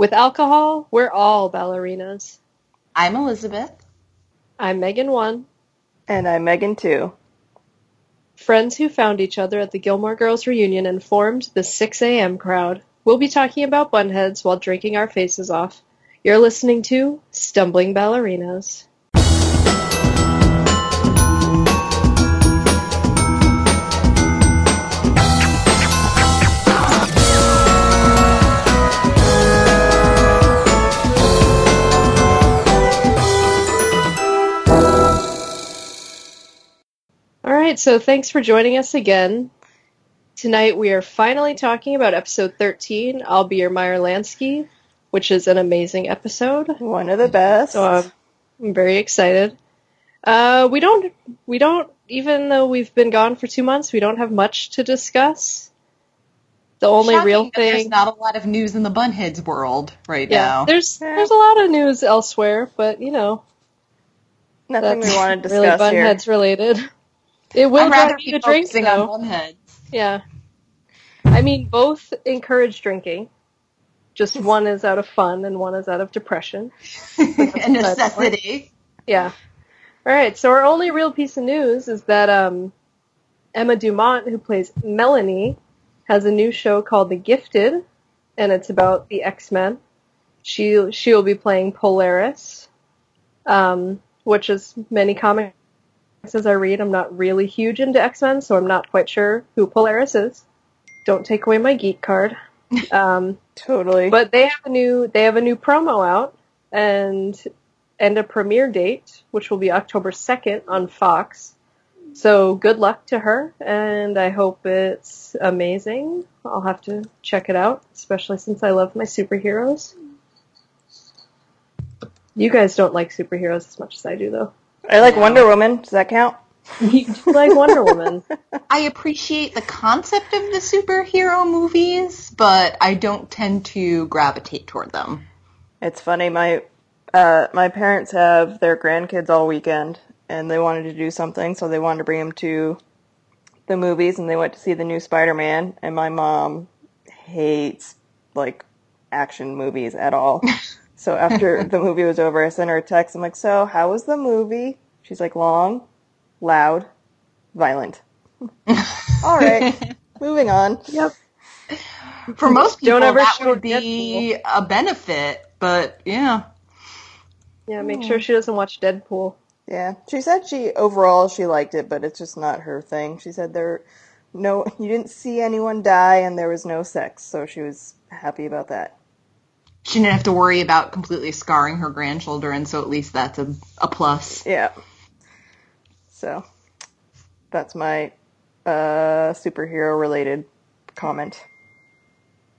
With alcohol, we're all ballerinas. I'm Elizabeth. I'm Megan 1. And I'm Megan 2. Friends who found each other at the Gilmore Girls reunion and formed the 6 a.m. crowd. We'll be talking about bunheads while drinking our faces off. You're listening to Stumbling Ballerinas. Right, so thanks for joining us again. Tonight we are finally talking about episode 13, I'll Be Your Meyer Lansky, which is an amazing episode. One of the best. So um, I'm very excited. Uh, we don't, we don't, even though we've been gone for two months, we don't have much to discuss. The only Shocking real that There's thing, not a lot of news in the Bunheads world right yeah, now. there's there's a lot of news elsewhere, but you know Nothing that's we want to really discuss here. bunheads related. It will I'd rather be focusing though. on Bunheads. Yeah. I mean, both encourage drinking. Just one is out of fun and one is out of depression. A necessity. Yeah. All right. So our only real piece of news is that um, Emma Dumont, who plays Melanie, has a new show called The Gifted, and it's about the X Men. She she will be playing Polaris, um, which is many comics as I read. I'm not really huge into X Men, so I'm not quite sure who Polaris is. Don't take away my geek card. Um, Totally. but they have a new they have a new promo out and and a premiere date, which will be October second on Fox. So good luck to her, and I hope it's amazing. I'll have to check it out, especially since I love my superheroes. You guys don't like superheroes as much as I do, though. I like No. Wonder Woman. Does that count? You like Wonder Woman. I appreciate the concept of the superhero movies, but I don't tend to gravitate toward them. It's funny. My uh, my parents have their grandkids all weekend, and they wanted to do something, so they wanted to bring them to the movies, and they went to see the new Spider-Man. And my mom hates like action movies at all. so after the movie was over, I sent her a text. I'm like, "So, how was the movie?" She's like, "Long, loud, violent." all right, moving on. yep. For most people, Don't ever that would be a benefit, but yeah. Yeah, make sure she doesn't watch Deadpool. Yeah, she said she overall she liked it, but it's just not her thing. She said there no you didn't see anyone die and there was no sex, so she was happy about that. She didn't have to worry about completely scarring her grandchildren, so at least that's a, a plus. Yeah. So that's my uh superhero related comment.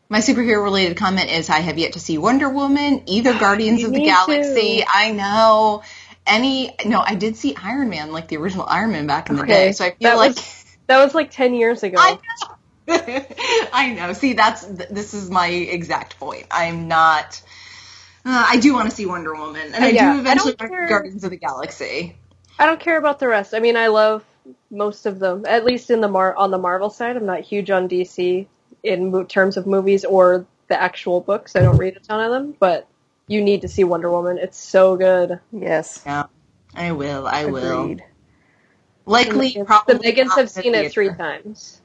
My superhero related comment is I have yet to see Wonder Woman, either Guardians of the Galaxy. too. I know. Any no, I did see Iron Man, like the original Iron Man back in the Okay, day. So I feel that like was- That was like 10 years ago. I know. I know. See, that's th- this is my exact point. I'm not. Uh, I do want to see Wonder Woman, and I Yeah, do eventually don't want to see Guardians of the Galaxy. I don't care about the rest. I mean, I love most of them. At least in the Mar- on the Marvel side, I'm not huge on DC in mo- terms of movies or the actual books. I don't read a ton of them, but you need to see Wonder Woman. It's so good. Yes. Yeah, I will. I will. Agreed. Likely, The probably. The Megans have in the seen it three times.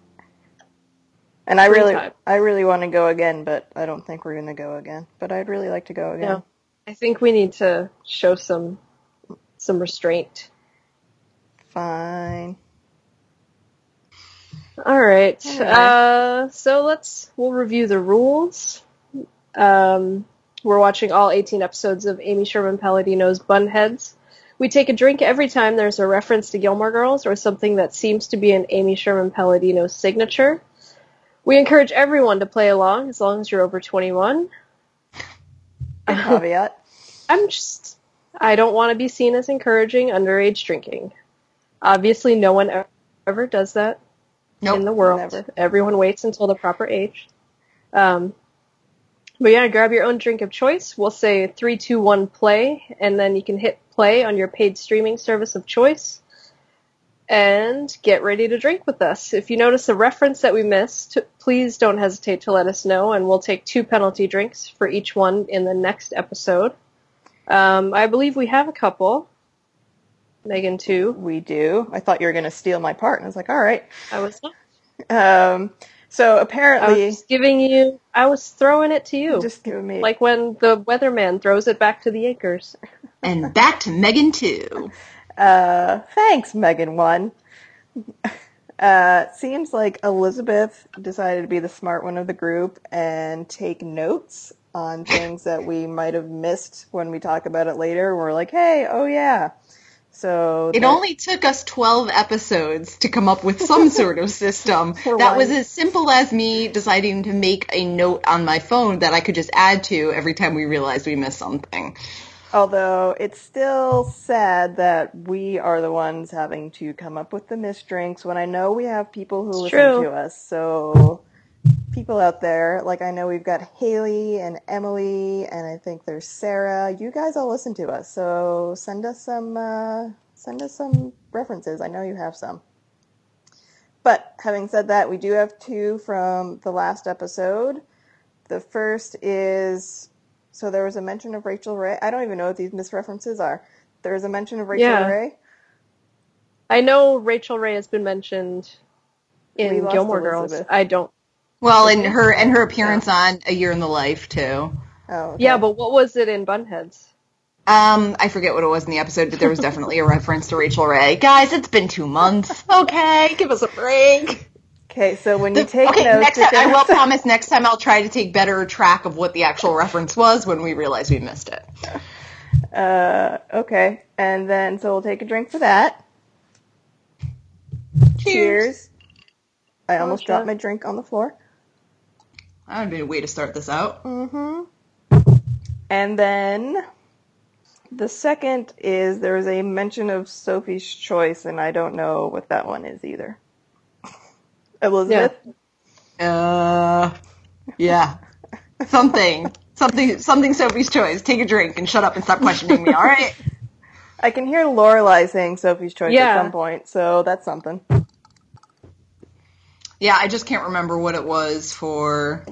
And I Free really time. I really want to go again, but I don't think we're going to go again. But I'd really like to go again. Yeah. I think we need to show some some restraint. Fine. All right. All right. Uh, so let's we'll review the rules. Um, we're watching all 18 episodes of Amy Sherman Palladino's Bunheads. We take a drink every time there's a reference to Gilmore Girls or something that seems to be an Amy Sherman Palladino signature. We encourage everyone to play along as long as you're over 21. Good caveat. I'm just I don't want to be seen as encouraging underage drinking. Obviously, no one ever, does that Nope. in the world. never. Everyone waits until the proper age. Um, but yeah, grab your own drink of choice. We'll say three, two, one, play, and then you can hit play on your paid streaming service of choice. and get ready to drink with us. If you notice a reference that we missed, please don't hesitate to let us know, and we'll take two penalty drinks for each one in the next episode. Um, I believe we have a couple. Megan, too. We do. I thought you were going to steal my part, and I was like, all right. I was. Um, so apparently, I apparently, was giving you. I was throwing it to you, just giving me like when the weatherman throws it back to the acres. And back to Megan too. Uh, thanks, Megan one. Uh, seems like Elizabeth decided to be the smart one of the group and take notes on things that we might have missed when we talk about it later. We're like, hey, oh yeah. So It that- only took us 12 episodes to come up with some sort of system. For that was as simple as me deciding to make a note on my phone that I could just add to every time we realized we missed something. Although it's still sad that we are the ones having to come up with the missed drinks when I know we have people who It's listen true. to us. So people out there, like I know we've got Haley and Emily and I think there's Sarah. You guys all listen to us. So send us some uh, send us some references. I know you have some. But having said that, we do have two from the last episode. The first is so there was a mention of Rachael Ray. I don't even know what these misreferences are. There was a mention of Rachael Yeah. Ray. I know Rachael Ray has been mentioned in Gilmore Girls. I don't. Well, and her and her appearance on A Year in the Life too. Oh, okay. Yeah, but what was it in Bunheads? Um, I forget what it was in the episode, but there was definitely a reference to Rachael Ray. Guys, it's been two months. Okay, give us a break. okay. So when you The- take okay, notes, next time, I will promise next time I'll try to take better track of what the actual reference was when we realize we missed it. Uh, okay, and then so we'll take a drink for that. Cheers. I almost shit. dropped my drink on the floor. That would be a way to start this out. Mm-hmm. And then the second is there is a mention of Sophie's Choice, and I don't know what that one is either. Elizabeth. Uh, yeah. Something. Something something Sophie's choice. Take a drink and shut up and stop questioning me, alright? I can hear Lorelai saying Sophie's Choice Yeah. at some point, so that's something. Yeah, I just can't remember what it was for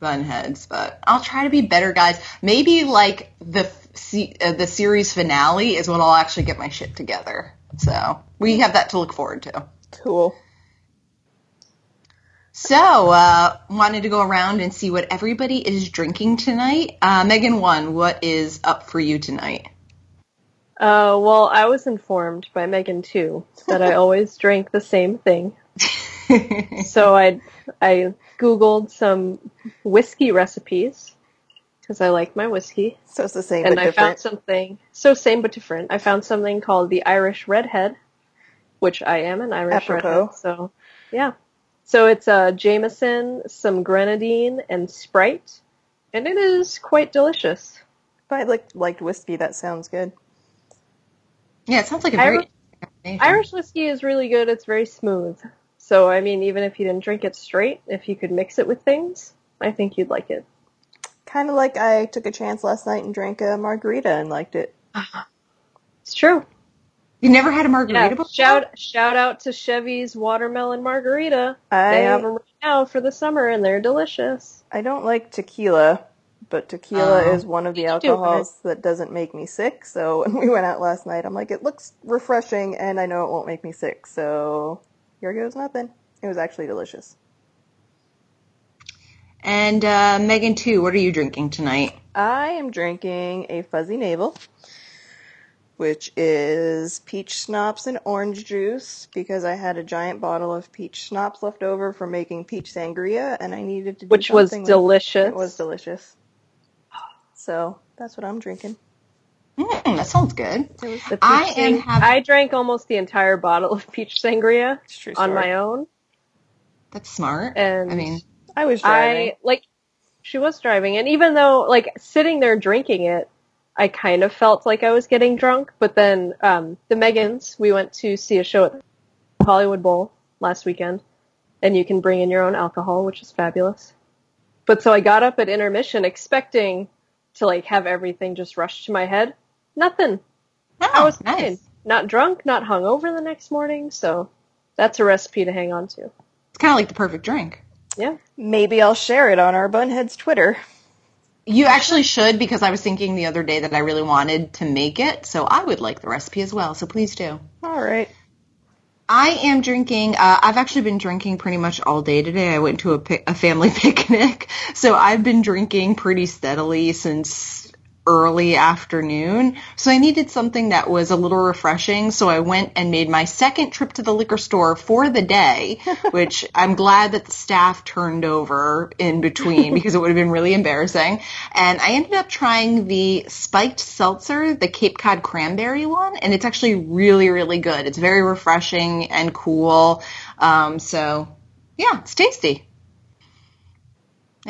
Bunheads, but I'll try to be better, guys. Maybe like the uh, the series finale is when I'll actually get my shit together. So we have that to look forward to. Cool. So, uh, wanted to go around and see what everybody is drinking tonight. Uh, Megan, one, what is up for you tonight? Uh, well, I was informed by Megan too that I always drink the same thing. So I I googled some whiskey recipes because I like my whiskey, So it's the same and but I found something so same but different. I found something called the Irish Redhead, which I am an Irish Apropos. redhead. So yeah, so it's uh, Jameson, some grenadine, and Sprite, and it is quite delicious. If I like liked whiskey, that sounds good. yeah, it sounds like a very Irish- Irish whiskey is really good. It's very smooth. So, I mean, even if you didn't drink it straight, if you could mix it with things, I think you'd like it. Kind of like I took a chance last night and drank a margarita and liked it. Uh-huh. It's true. You never had a margarita Yeah. before? Shout shout out to Chevy's watermelon margarita. I They have them right now for the summer, and they're delicious. I don't like tequila, but tequila Oh. is one of the You do, alcohols that doesn't make me sick. So when we went out last night, I'm like, it looks refreshing, and I know it won't make me sick. So here goes nothing. It was actually delicious. And uh, Megan, too, what are you drinking tonight? I am drinking a fuzzy navel, which is peach schnapps and orange juice because I had a giant bottle of peach schnapps left over from making peach sangria, and I needed to do Which was something with- delicious. It was delicious. So that's what I'm drinking. Mm, that sounds good. It was The peach I am having- I drank almost the entire bottle of peach sangria it's a true on my own, That's smart. and I mean, I was driving. I like she was driving, and even though like sitting there drinking it, I kind of felt like I was getting drunk. But then um, the Megans, we went to see a show at Hollywood Bowl last weekend, and you can bring in your own alcohol, which is fabulous. But so I got up at intermission expecting to like have everything just rush to my head. Nothing. oh, I was nice. fine. not drunk, not hungover the next morning. So that's a recipe to hang on to. It's kind of like the perfect drink. Yeah. Maybe I'll share it on our Bunheads Twitter. You actually should because I was thinking the other day that I really wanted to make it, so I would like the recipe as well. So please do. All right. I am drinking. Uh, I've actually been drinking pretty much all day today. I went to a, pic- a family picnic, so I've been drinking pretty steadily since early afternoon. So I needed something that was a little refreshing. So I went and made my second trip to the liquor store for the day, which I'm glad that the staff turned over in between because it would have been really embarrassing. And I ended up trying the spiked seltzer, the Cape Cod cranberry one, and it's actually really, really good. It's very refreshing and cool. Um, so yeah, it's tasty.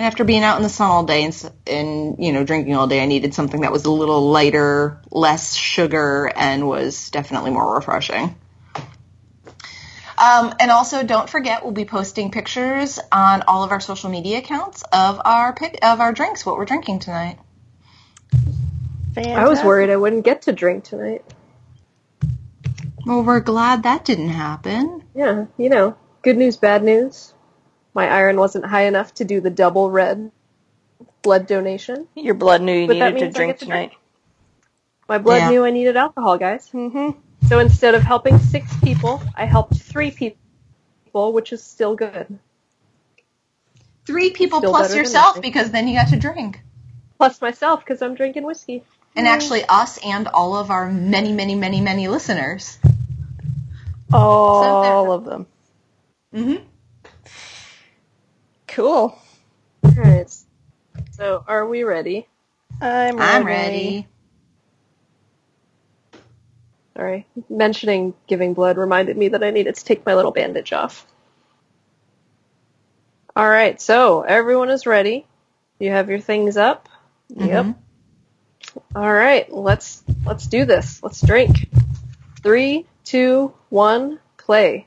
And after being out in the sun all day and, and, you know, drinking all day, I needed something that was a little lighter, less sugar, and was definitely more refreshing. Um, and also, don't forget, we'll be posting pictures on all of our social media accounts of our pic- of our drinks, what we're drinking tonight. Fantastic. I was worried I wouldn't get to drink tonight. Well, we're glad that didn't happen. Yeah, you know, good news, bad news. My iron wasn't high enough to do the double red blood donation. Your blood knew you But needed to means I drink to tonight. drink. My blood Yeah. knew I needed alcohol, guys. Mm-hmm. So instead of helping six people, I helped three people, which is still good. Three people Still plus yourself because then you got to drink. Plus myself, because I'm drinking whiskey. And actually, us and all of our many, many, many, many listeners. All of them. Mm-hmm. Cool. Alright. So, are we ready? I'm ready. I'm ready. Sorry. Mentioning giving blood reminded me that I needed to take my little bandage off. Alright, so everyone is ready. You have your things up? Yep. Mhm. Alright, let's let's do this. Let's drink. Three, two, one, play.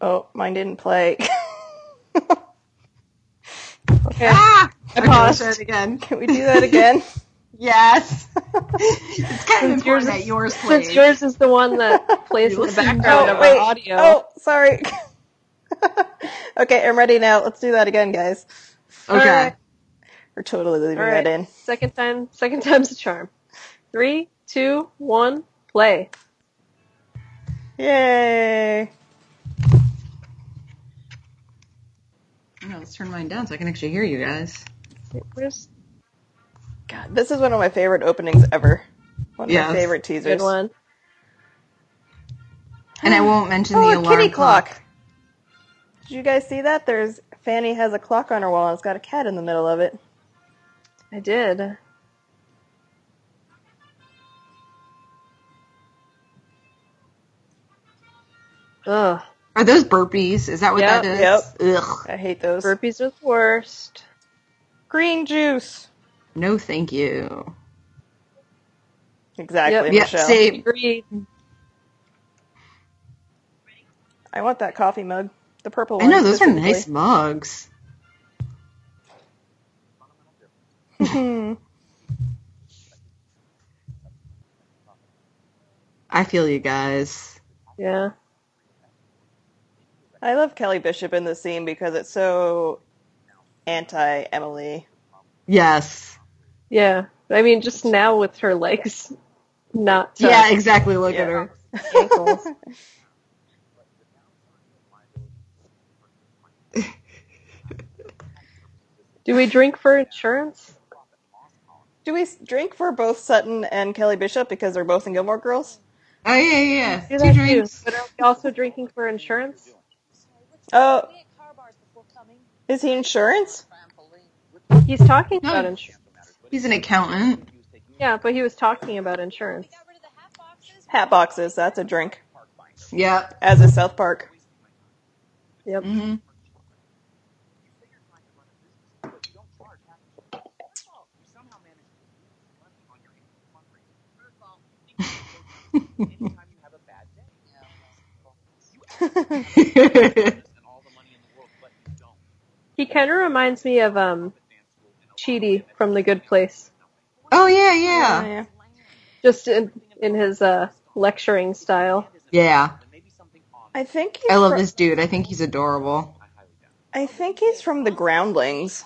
Oh, mine didn't play. Okay. Ah! I Okay, paused. let's it again. Can we do that again? Yes. it's kind of Since yours important that is- yours plays. Since yours is the one that plays in the background oh, of wait. our audio. Oh, sorry. okay, I'm ready now. Let's do that again, guys. okay. Alright. We're totally leaving All right. that in. Second time, second time's a charm. Three, two, one, play. Yay! Let's turn mine down so I can actually hear you guys. Where's God, this is one of my favorite openings ever. One of Yes. my favorite a teasers. good one? And I won't mention Oh, the a alarm kitty clock. clock. Did you guys see that? There's Fanny has a clock on her wall and it's got a cat in the middle of it. I did. Ugh, Are those burpees? Is that what Yep, that is? yep. Ugh. I hate those. burpees are the worst. Green juice. No, thank you. Exactly, Yep, Michelle. same. Agreed. I want that coffee mug. The purple one. I know those are nice mugs. I feel you guys. Yeah. I love Kelly Bishop in this scene because it's so anti Emily. Yes. Yeah. I mean, just now with her legs not to Yeah, exactly. Look Yeah. at her. ankles. Do we drink for insurance? Do we drink for both Sutton and Kelly Bishop because they're both in Gilmore Girls? Oh yeah, yeah. yeah. Two drinks. too. But are we also drinking for insurance? Oh, is he insurance? He's talking No. about insurance. He's an accountant. Yeah, but he was talking about insurance. Hat boxes. That's a drink. Yep. As is South Park. Yep. hmm He kind of reminds me of um, Chidi from The Good Place. oh yeah, Yeah, yeah. yeah. just in in his uh, lecturing style. Yeah. I think he's I love fro- this dude. I think he's adorable. I think he's from the Groundlings.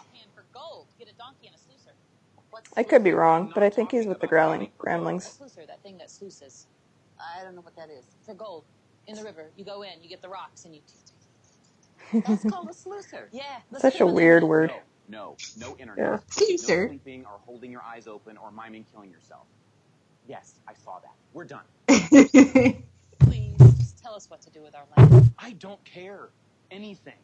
I could be wrong, but I think he's with the Growling Groundlings. That thing that sluices. I don't know what that is. For gold. In the river. You go in, you get the rocks, and you. That's called a sluicer. Yeah. let's Such a one weird word. No, no, no internet. Yeah. No Caesar. sleeping or holding your eyes open or miming killing yourself. Yes, I saw that. We're done. Please, just tell us what to do with our land. I don't care. Anything.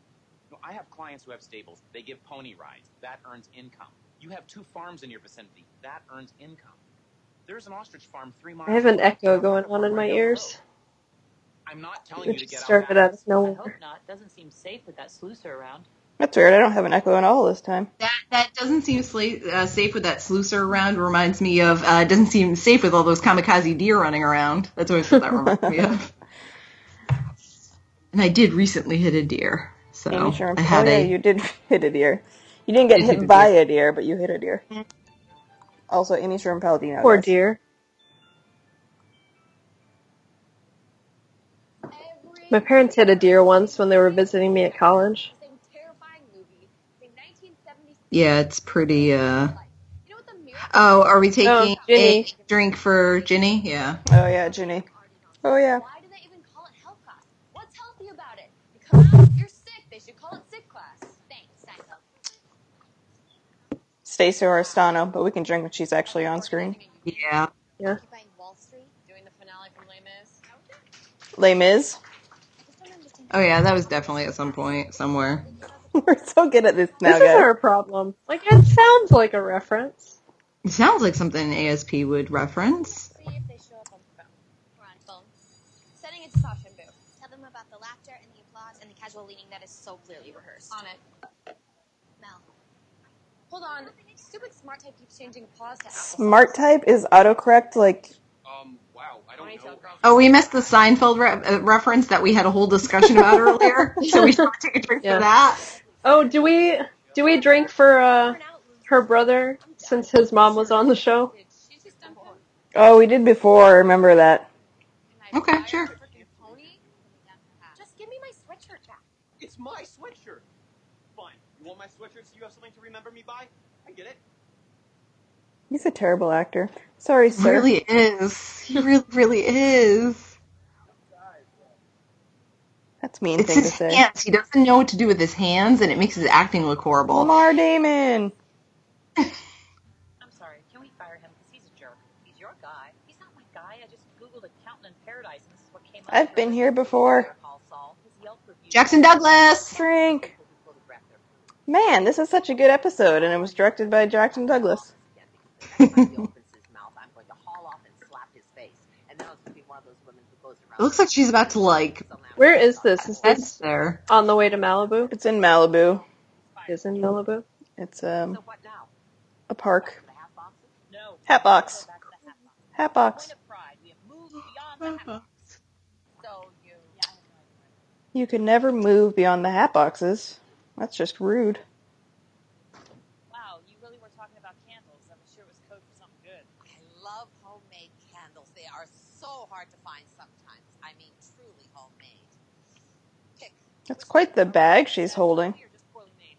No, I have clients who have stables. They give pony rides. That earns income. You have two farms in your vicinity. That earns income. There's an ostrich farm three miles I have an away. echo going on in my ears, I'm not telling which you to just get started out out of I nowhere. hope not. Doesn't seem safe with that sluicer around. That's weird. I don't have an echo at all this time. That that doesn't seem sla- uh, safe with that sluicer around. Reminds me of uh, doesn't seem safe with all those kamikaze deer running around. That's always what that reminds me of. And I did recently hit a deer, so Amy Sherman. I Oh had yeah, a you did hit a deer. You didn't get Did hit hit a by a deer, but you hit a deer. Also, Amy Sherman Palladino. Poor guys. deer. My parents hit a deer once when they were visiting me at college. yeah. It's pretty. uh Oh, are we taking Oh, a drink for Ginny? Yeah. Oh yeah, Ginny. Oh yeah. Why do they even call it health class? What's healthy about it? You come out, you're sick. They should call it sick class. Thanks, Seinfeld. Stacy Oristano, but we can drink when she's actually on screen. Yeah. Yeah. Occupying Wall Street, doing the finale from Les Mis. Les Mis. I just don't understand. Oh yeah, that was definitely at some point somewhere. We're so good at this now, This is our problem. Like, it sounds like a reference. It sounds like something ASP would reference. See if they show up on the phone. Or on phone. Setting it to caution booth. Tell them about the laughter and the applause and the casual leaning that is so clearly rehearsed. On it. Mel. Hold on. Stupid smart type keeps changing applause to. Smart type is autocorrect. Like Um, wow, I don't know. Oh, we missed the Seinfeld re- uh, reference that we had a whole discussion about earlier. So we should take a drink Yeah. for that. Oh, do we do we drink for uh her brother since his mom was on the show? Did she just dump him? oh, we did before. I remember that. Okay, sure. a freaking pony? Just give me my sweatshirt back. It's my sweatshirt. Fine. You want my sweatshirt so you have something to remember me by? I get it. He's a terrible actor. Sorry, He sir. really is. He really, really is. That's a mean It's thing to his say. hands. He doesn't know what to do with his hands, and it makes his acting look horrible. Lamar Damon. I'm sorry. Can we fire him? Because he's a jerk. He's your guy. He's not my guy. I just Googled accountant in paradise, and this is what came up. I've been here before. Call Saul. His Yelp review. Jackson Douglas. Drink. Man, this is such a good episode, and it was directed by Jackson Douglas. It looks like she's about to like Where is this? Is this there. on the way to Malibu? It's in Malibu. Is in Malibu? It's um So what now? a park. Hat box? No. Hatbox. Back to the half box. Hatbox. Point of pride. We have moved beyond the half box. So you. Yeah, I have no idea. You can never move beyond the hat boxes. That's just rude. Wow, you really were talking about candles. I'm sure it was code for something good. I love homemade candles. They are so hard to find sometimes. I mean, truly homemade. Pick. That's quite the bag she's holding. You're just poorly made.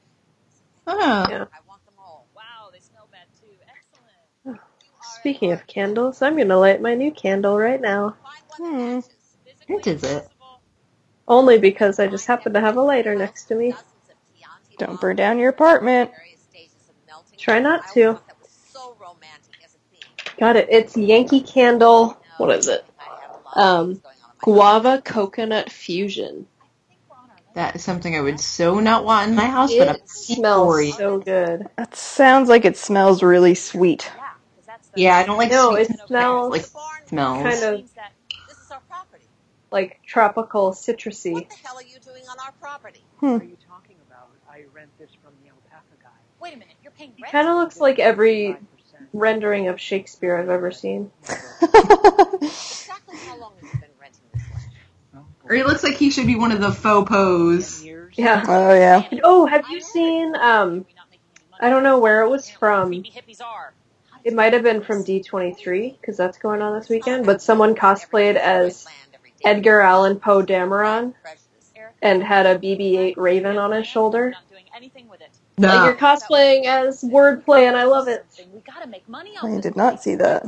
Oh. Yeah. I want them all. Wow, they smell bad too. Excellent. Speaking of candles, I'm gonna light my new candle right now. Find one that Hmm. What is it? Only because I just happen to have a lighter next to me. Dozens of Chianti Don't burn down your apartment. various stages of melting. Try not to. thought that was so romantic as a theme. Got it. It's Yankee Candle. What is it? I have a lot of Um, things going on in my Guava Coconut Fusion. That is something I would so not want in my house, but I'm It smells sorry. so good. That sounds like it smells really sweet. Yeah, 'cause. Yeah, I don't like No, sweet it smells like barn. smells. kind of means that This is our property. like tropical citrusy. What the hell are you doing on our property? Hmm. What are you talking about? I rent this from the alpaca guy. Wait a minute, you're paying It rent. kind of looks like every 5%. rendering of Shakespeare I've ever seen. Exactly how long have you been renting this land? Or he looks like he should be one of the faux pose. Yeah. oh yeah. Oh, have you seen? Um, I don't know where it was from. Creepy hippies are. How it might have been from D23 because that's going on this weekend. But someone cosplayed as Edgar Allan Poe Dameron and had a BB-8 Raven on his shoulder. Not doing anything with it. Like No. you're cosplaying as wordplay, and I love it. We gotta make money off I did not see that.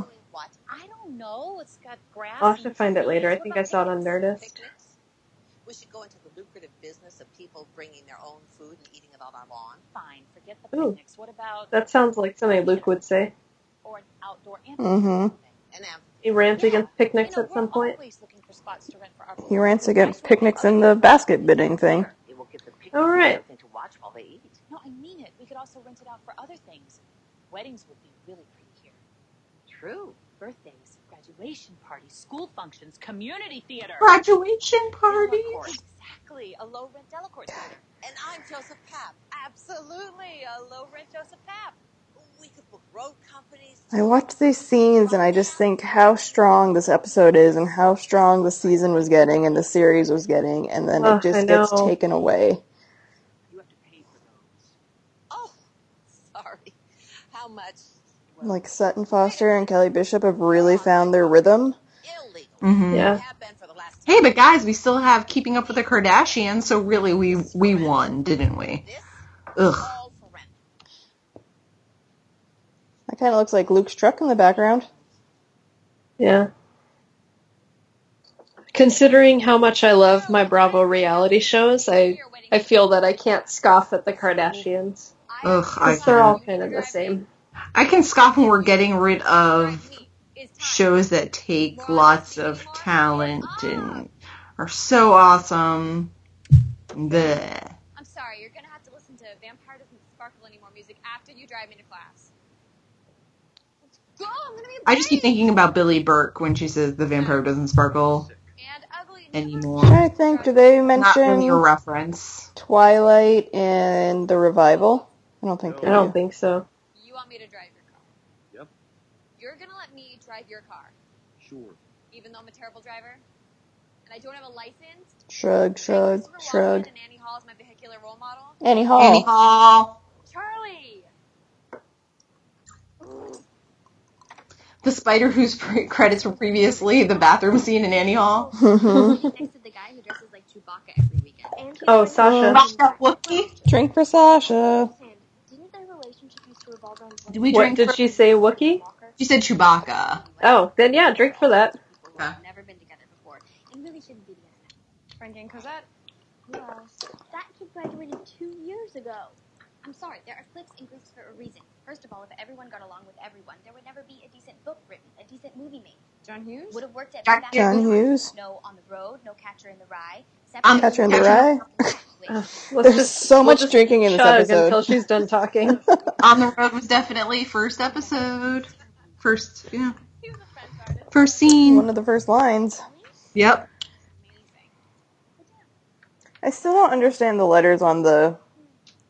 I don't know. It's got grass. I'll have to find it later. I think I saw it on picnics? Nerdist. Picnics? We should go into the lucrative business of people bringing their own food and eating it on our lawn. Fine, forget the Ooh. picnics. What about That sounds like something Luke would say. or an outdoor Mm-hmm. An. He rants Yeah. against picnics You know, at some we're point. always looking for spots to rent for our He rants against picnics and the basket bidding thing. It will give the All right. something to watch while they eat. No, I mean it. We could also rent it out for other things. Weddings would be really pretty here. True. Birthdays, graduation parties, school functions, community theater. Graduation Delacorte. parties. Exactly. A low rent Delacorte theater. And I'm Joseph Papp. Absolutely. A low rent Joseph Papp. We could book road companies. I watch these scenes and I just think how strong this episode is and how strong the season was getting and the series was getting, and then Ugh, it just gets taken away. You have to pay for those. Oh, sorry. How much? Like Sutton Foster and Kelly Bishop have really found their rhythm. Illegal. hmm Yeah. Have been for the last Hey, but guys, we still have Keeping Up with the Kardashians, so really we we won, didn't we? Ugh. all for rent. That kind of looks like Luke's truck in the background. Yeah. Considering how much I love my Bravo reality shows, I I feel that I can't scoff at the Kardashians. Ugh, I they're all kind of the same. I can scoff when we're getting rid of shows that take lots of talent and are so awesome. Bleh. I'm sorry, you're gonna have to listen to Vampire Doesn't Sparkle Anymore music after you drive me to class. Let's go! I'm gonna be I just keep thinking about Billy Burke when she says the vampire doesn't sparkle And ugly. anymore. I think, do they mention Not really a mention reference. Twilight and the revival? I don't think they I don't think so. You want me to drive your car? Yep. You're gonna let me drive your car, Sure. even though I'm a terrible driver, and I don't have a license. Shrug, shrug, shrug. And Annie Hall is my vehicular role model. Annie Hall. Annie Hall. Charlie. The spider whose pre- credits were previously the bathroom scene in Annie Hall. Mhm. Next to the guy who dresses like Chewbacca every weekend. Oh, Sasha. Sasha Drink for Sasha. Didn't their relationship used to revolve around Did we What did for- she say? Wookie? She said Chewbacca. Oh, then yeah, drink for that. People who have never been together before and really shouldn't be together now. Frank and Cosette. Who else? That kid graduated two years ago. I'm sorry, there are cliques and groups for a reason. First of all, if everyone got along with everyone, there would never be a decent book written, a decent movie made. John Hughes would have worked at John John Hughes. No on the road, no Catcher in the Rye. Um, Catcher in the Rye. Wait, Ugh, There's let's so we'll much just drinking in this chug episode. until she's done talking. On the Road was definitely first episode. First, yeah. he was a French artist. First scene. One of the first lines. Yep. Amazing. But yeah, I still don't understand the letters on the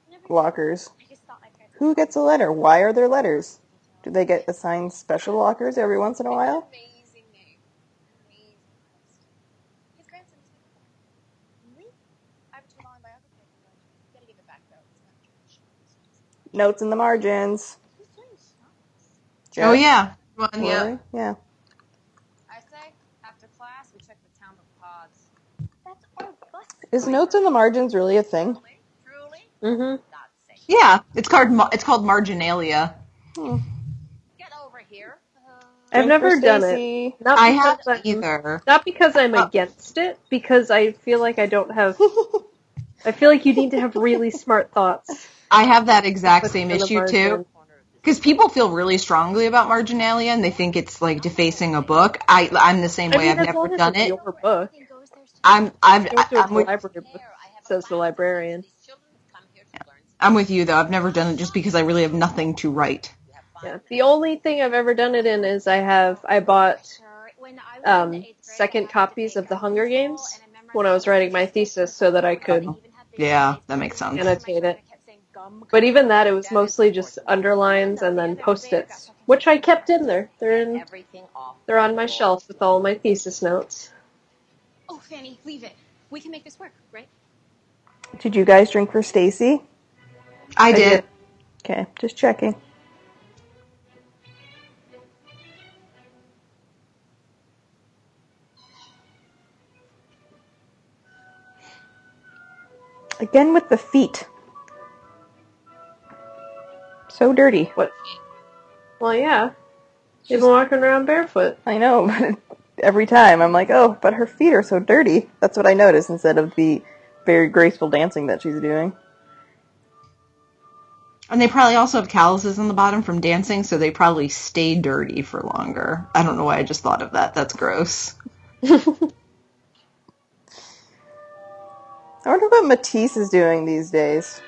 never lockers. I just thought my parents Who gets a letter? Why are there letters? Do they get assigned special lockers every once in a while? Amazing name. Amazing artist. His grandson is my Really? I have a two-line biography of him. You gotta give it back though. It's not traditional. Notes in the margins. Who's doing shots? Jeff, Oh yeah. One, yeah. Yeah. I say, after class, we check the town book pods. That's our bus. Is notes in the margins really a thing? Truly? hmm Yeah. It's called it's called marginalia. Hmm. Get over here. I've never for done it. Not I because haven't I'm- either. Not because I'm Oh. against it, because I feel like I don't have. I feel like you need to have really smart thoughts. I have that exact same issue too. Because people feel really strongly about marginalia and they think it's like defacing a book. I I'm the same I way. mean, I've never done it. your book. I'm I've through I'm with, library says the librarian. I'm with you though. I've never done it just because I really have nothing to write. Yeah. The only thing I've ever done it in is I have I bought um, second copies of the Hunger Games when I was writing my thesis so that I could Yeah, that makes sense. annotate it. But even that, it was mostly just underlines and then post-its, which I kept in there. They're in, they're on my shelf with all my thesis notes. Oh, Fanny, leave it. We can make this work, right? Did you guys drink for Stacy? I, did. Okay, just checking. Again with the feet. So dirty. What? Well, yeah. She's been walking around barefoot. I know, but every time I'm like, oh, but her feet are so dirty. That's what I notice instead of the very graceful dancing that she's doing. And they probably also have calluses on the bottom from dancing, so they probably stay dirty for longer. I don't know why I just thought of that. That's gross. I wonder what Matisse is doing these days.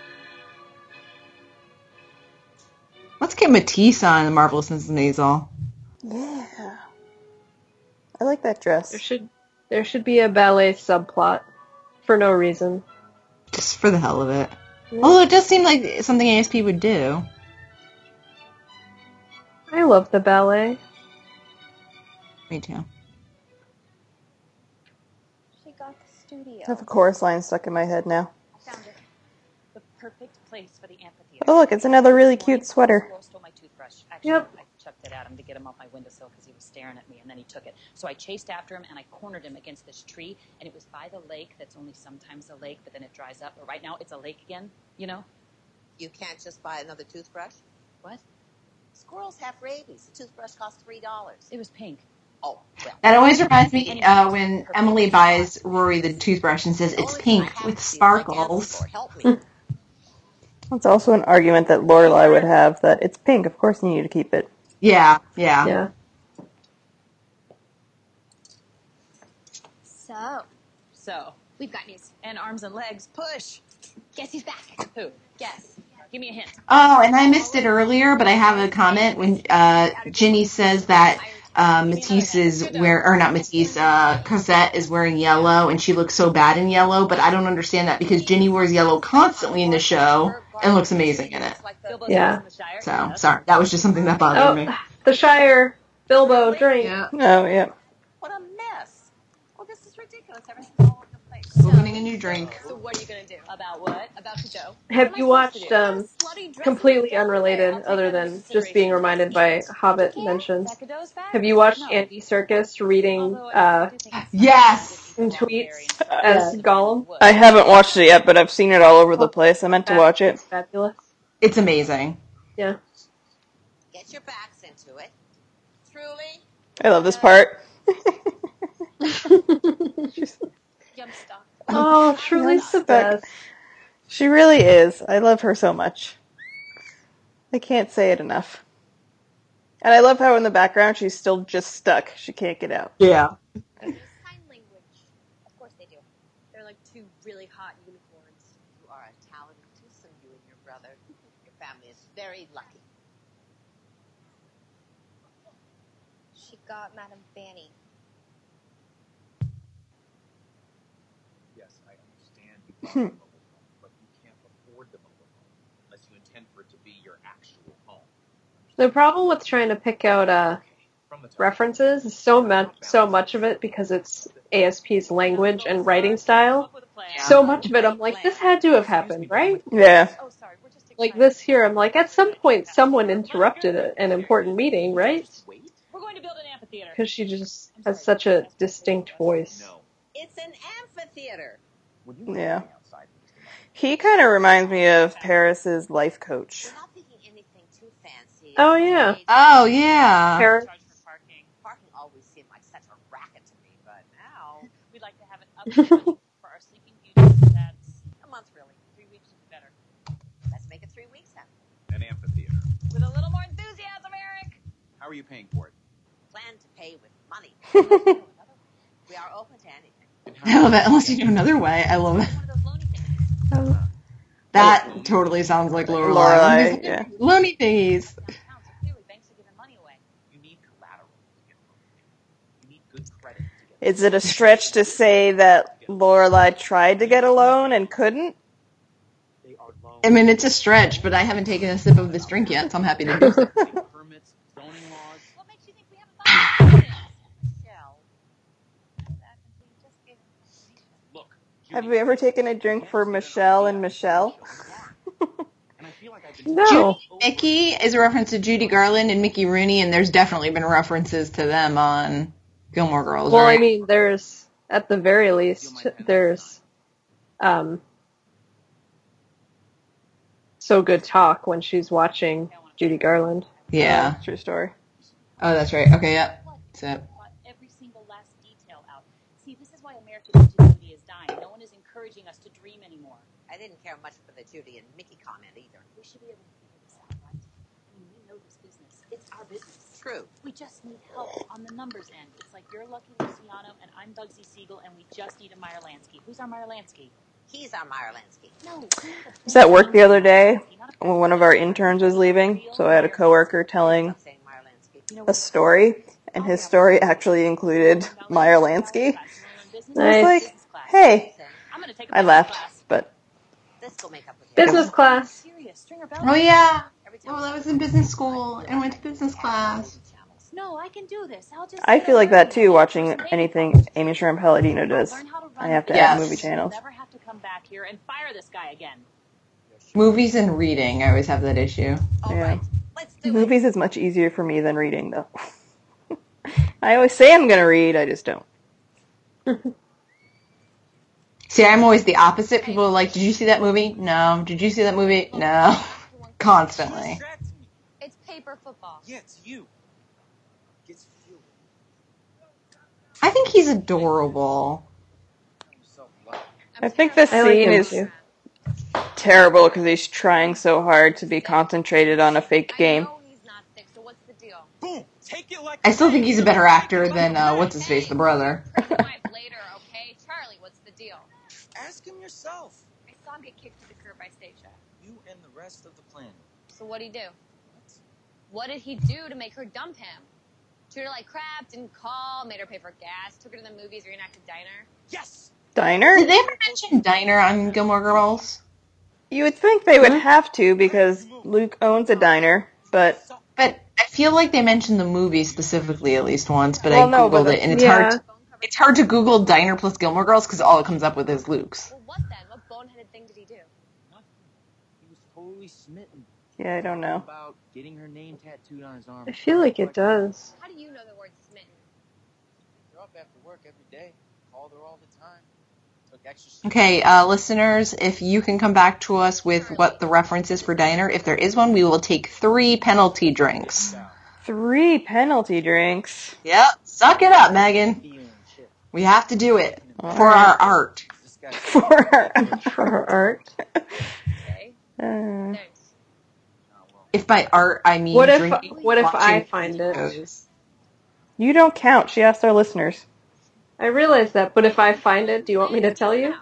Let's get Matisse on the Marvelous Mrs. Maisel. Yeah. I like that dress. There should there should be a ballet subplot for no reason. Just for the hell of it. Although it does seem like something ASP would do. I love the ballet. Me too. She got the studio. I have a chorus line stuck in my head now. I found it. The perfect place for the amphitheater. Oh, look, it's another really cute sweater. Squirrel stole my toothbrush. Actually, Yep. I chucked it at him to get him off my windowsill because he was staring at me, and then he took it. So I chased after him and I cornered him against this tree, and it was by the lake. That's only sometimes a lake, but then it dries up. But right now, it's a lake again. You know You can't just buy another toothbrush. what? Squirrels have rabies. The toothbrush costs three dollars. It was pink. Oh well. That always reminds me uh, when Emily buys Rory the toothbrush and says it's pink with to see my sparkles. store. That's also an argument that Lorelai would have that it's pink, of course you need to keep it. Yeah, yeah. Yeah. So, So, we've got news. and arms and legs, push. Guess who's back? Who? Guess. Give me a hint. Oh, and I missed it earlier, but I have a comment when uh, Ginny says that uh, Matisse is wear or not Matisse, uh, Cosette is wearing yellow, and she looks so bad in yellow. But I don't understand that because Ginny wears yellow constantly in the show and looks amazing in it. Yeah. in the Shire? So sorry, that was just something that bothered me. Oh, the Shire. Bilbo, drink. Yeah, Oh, yeah. What a mess. Well, this is ridiculous. Everything's all over the place. opening a new drink. So what are you gonna do? About what? About to go? Have you watched um completely unrelated other than just being reminded by Hobbit mentions? Have you watched Andy Serkis reading uh do think it's Yes! In Very tweets as Gollum? I haven't watched it yet, but I've seen it all over the place. I meant to watch it. It's fabulous. It's amazing. Yeah. Get your backs into it. Truly, I love this uh, part. Yum stuff. Oh, Truly's the best. She really is. I love her so much. I can't say it enough. And I love how in the background she's still just stuck. She can't get out. Yeah. They use sign language. Of course they do. They're like two really hot unicorns. you are a talented twosome, you and your brother. Your family is very lucky. She got Madame Fanny. Yes, I understand you bought a mobile home, but you can't afford the mobile home unless you intend for it to be your actual home. The problem with trying to pick out uh From the top, references is so much so much of it because it's ASP's language and writing style. With a plan. So much of it I'm like, this had to have happened, right? Yeah. Oh, sorry. We're just Like excited. this here, I'm like, at some point someone interrupted a, an important meeting, right? wait. We're going to build an amphitheater. Because she just has such a distinct voice. No. It's an amphitheater. You Yeah. outside for just a moment, He kind of reminds me of Paris's life coach. We're not thinking anything too fancy. Oh, yeah. Oh yeah. Paris, for parking. Parking always seemed like such a racket to me, but now We'd like to have an update for our sleeping beauties. That's a month really. three weeks would be better. Let's make it three weeks then. an amphitheater. With a little more enthusiasm, Eric. How are you paying for it? Plan to pay with money. we are open to anything. I love it. Unless you do another way, I love it. One of those. That totally sounds like Lorelai. Lorelai, yeah. Looney thingies. Downtown, so clearly banks are giving money away. You need collateral to get loans. You need good credit to get Is it a stretch to say that Lorelai tried to get a loan and couldn't? They are loans. I mean, it's a stretch, but I haven't taken a sip of this drink yet, so I'm happy to do so. permits, zoning laws. What makes you think we haven't thought about this? Michelle. That you just gave information. Look. Have Judy, we ever taken a drink for Michelle and Michelle? And I feel like I've been No. Mickey is a reference to Judy Garland and Mickey Rooney, and there's definitely been references to them on Gilmore Girls. well, I mean, there's at the very least there's um so good talk when she's watching Judy Garland. Yeah. Uh, true story. Oh, that's right. Okay, yep. That's it. Didn't care much for the Judy and Mickey comment either. We should be able to figure this out, right? I mean, we know this business. It's our business. True. We just need help on the numbers end. It's like you're Lucky Luciano and I'm Bugsy Siegel and we just need a Meyer Lansky. Who's our Meyer Lansky? He's our Meyer Lansky. No. I was at work the other day when one of our interns was leaving, so I had a coworker telling Stop saying Meyer Lansky. a story, and his story actually included Meyer Lansky. And I was like, hey, I'm gonna take a I business laughed, class. but This will make up with you. Business class. Serious. Stringer Bell. Oh yeah. Every time I was in business school and went to business class. No, I can do this. I'll just. I feel like that too, watching anything. Amy Sherman Palladino does. Learn how to I have to Yes. have movie channels. Never have to come back here and fire this guy again. Movies and reading, I always have that issue. All Yeah. right, let's do. Movies is much easier for me than reading, though. I always say I'm gonna read, I just don't. See, I'm always the opposite. People are like, "Did you see that movie?" No. Did you see that movie? No. Constantly. It's paper football. Yeah, it's you. Gets you. I think he's adorable. I think this I like scene is too. terrible because he's trying so hard to be concentrated on a fake game. know he's not thick, so what's the deal? Boom. Take it like. I still think he's a better actor than uh, what's his face, the brother. Press your wife later, okay? Charlie, what's the deal? Ask him yourself. I saw him get kicked to the curb by Stage Chef. You and the rest of the planet. So what'd he do? What did he do to make her dump him? Treated her like crap, didn't call, made her pay for gas, took her to the movies, reenacted Diner. Yes. Diner? Did they ever mention Diner on Gilmore Girls? You would think they would have to because Luke owns a diner, but But I feel like they mentioned the movie specifically at least once. But Well, I no, googled but it, and it's yeah. hard. To, it's hard to Google Diner plus Gilmore Girls because all it comes up with is Luke's. Well, what then? What boneheaded thing did he do? Nothing. He was totally smitten. Yeah, I don't know. About getting her name tattooed on his arm. I feel like it does. How do you know the word smitten? They're up after work every day. Called her all the time. Took extra shifts. Okay, uh, listeners, if you can come back to us with what the reference is for Diner, if there is one, we will take three penalty drinks. Three penalty drinks. Yep, suck it up, Megan. We have to do it All for right. our art. This guy's For For her art. Okay. Uh, Thanks. not well. If by art I mean What if drinking, what if I watching find it? you don't count. She asked our listeners. I realize that, but if I find it, do you want me to tell you?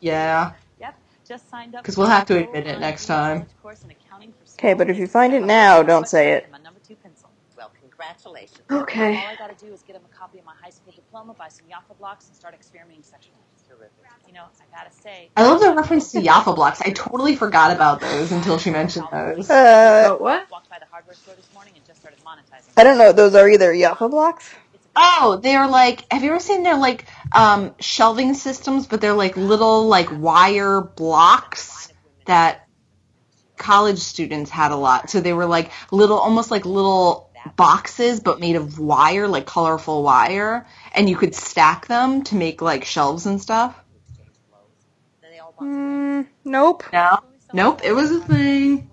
Yeah. Yep. Just signed up. Because we'll have to admit it next time. course in accounting for Okay, but if you find it now, don't say it. my number two pencil. Well, congratulations. Okay. All I gotta do is get him a copy of my high school diploma, buy some Yaffa blocks, and start experimenting sexually. Terrific. You know, I gotta say. I love the reference to Yaffa blocks. I totally forgot about those until she mentioned those. Uh, what? Walked by the hardware store this morning and just started monetizing. I don't know. Those are either Yaffa blocks. Oh, they're like, have you ever seen their like um, shelving systems, but they're like little like wire blocks that college students had a lot. So they were like little, almost like little boxes, but made of wire, like colorful wire, and you could stack them to make like shelves and stuff. Then they all want Mm, nope. No, nope, it was a thing.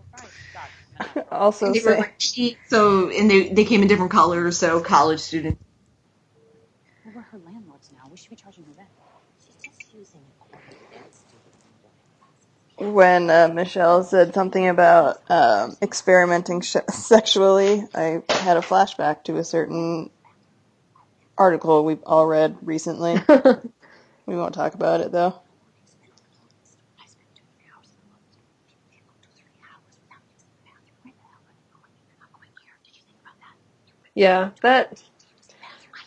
Also, They were say, like cheap, so and they they came in different colors, so college students. Well, we're her landlords now. We should be charging her rent. She's just using a quarter dance to when uh, Michelle said something about um, experimenting sh- sexually, I had a flashback to a certain article we've all read recently. we won't talk about it though. Yeah, that I'm still mad at that woods. You can't go two, three hours without using the bathroom. Right now, but going in and not going here. Did you think about that? Yeah, that.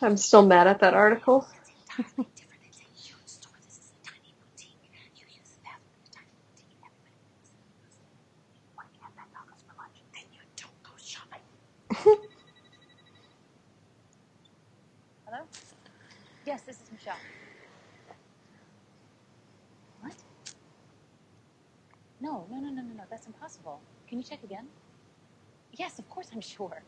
I'm still mad at that article. entirely different. It's a huge store. This is a tiny boutique. You use the bathroom in a tiny boutique. Everybody lives in it. Why do you have that dollars for lunch? Then you don't go shopping. Hello? Yes, this is Michelle. What? No, no, no, no, no, no. That's impossible. Can you check again? Yes, of course I'm sure.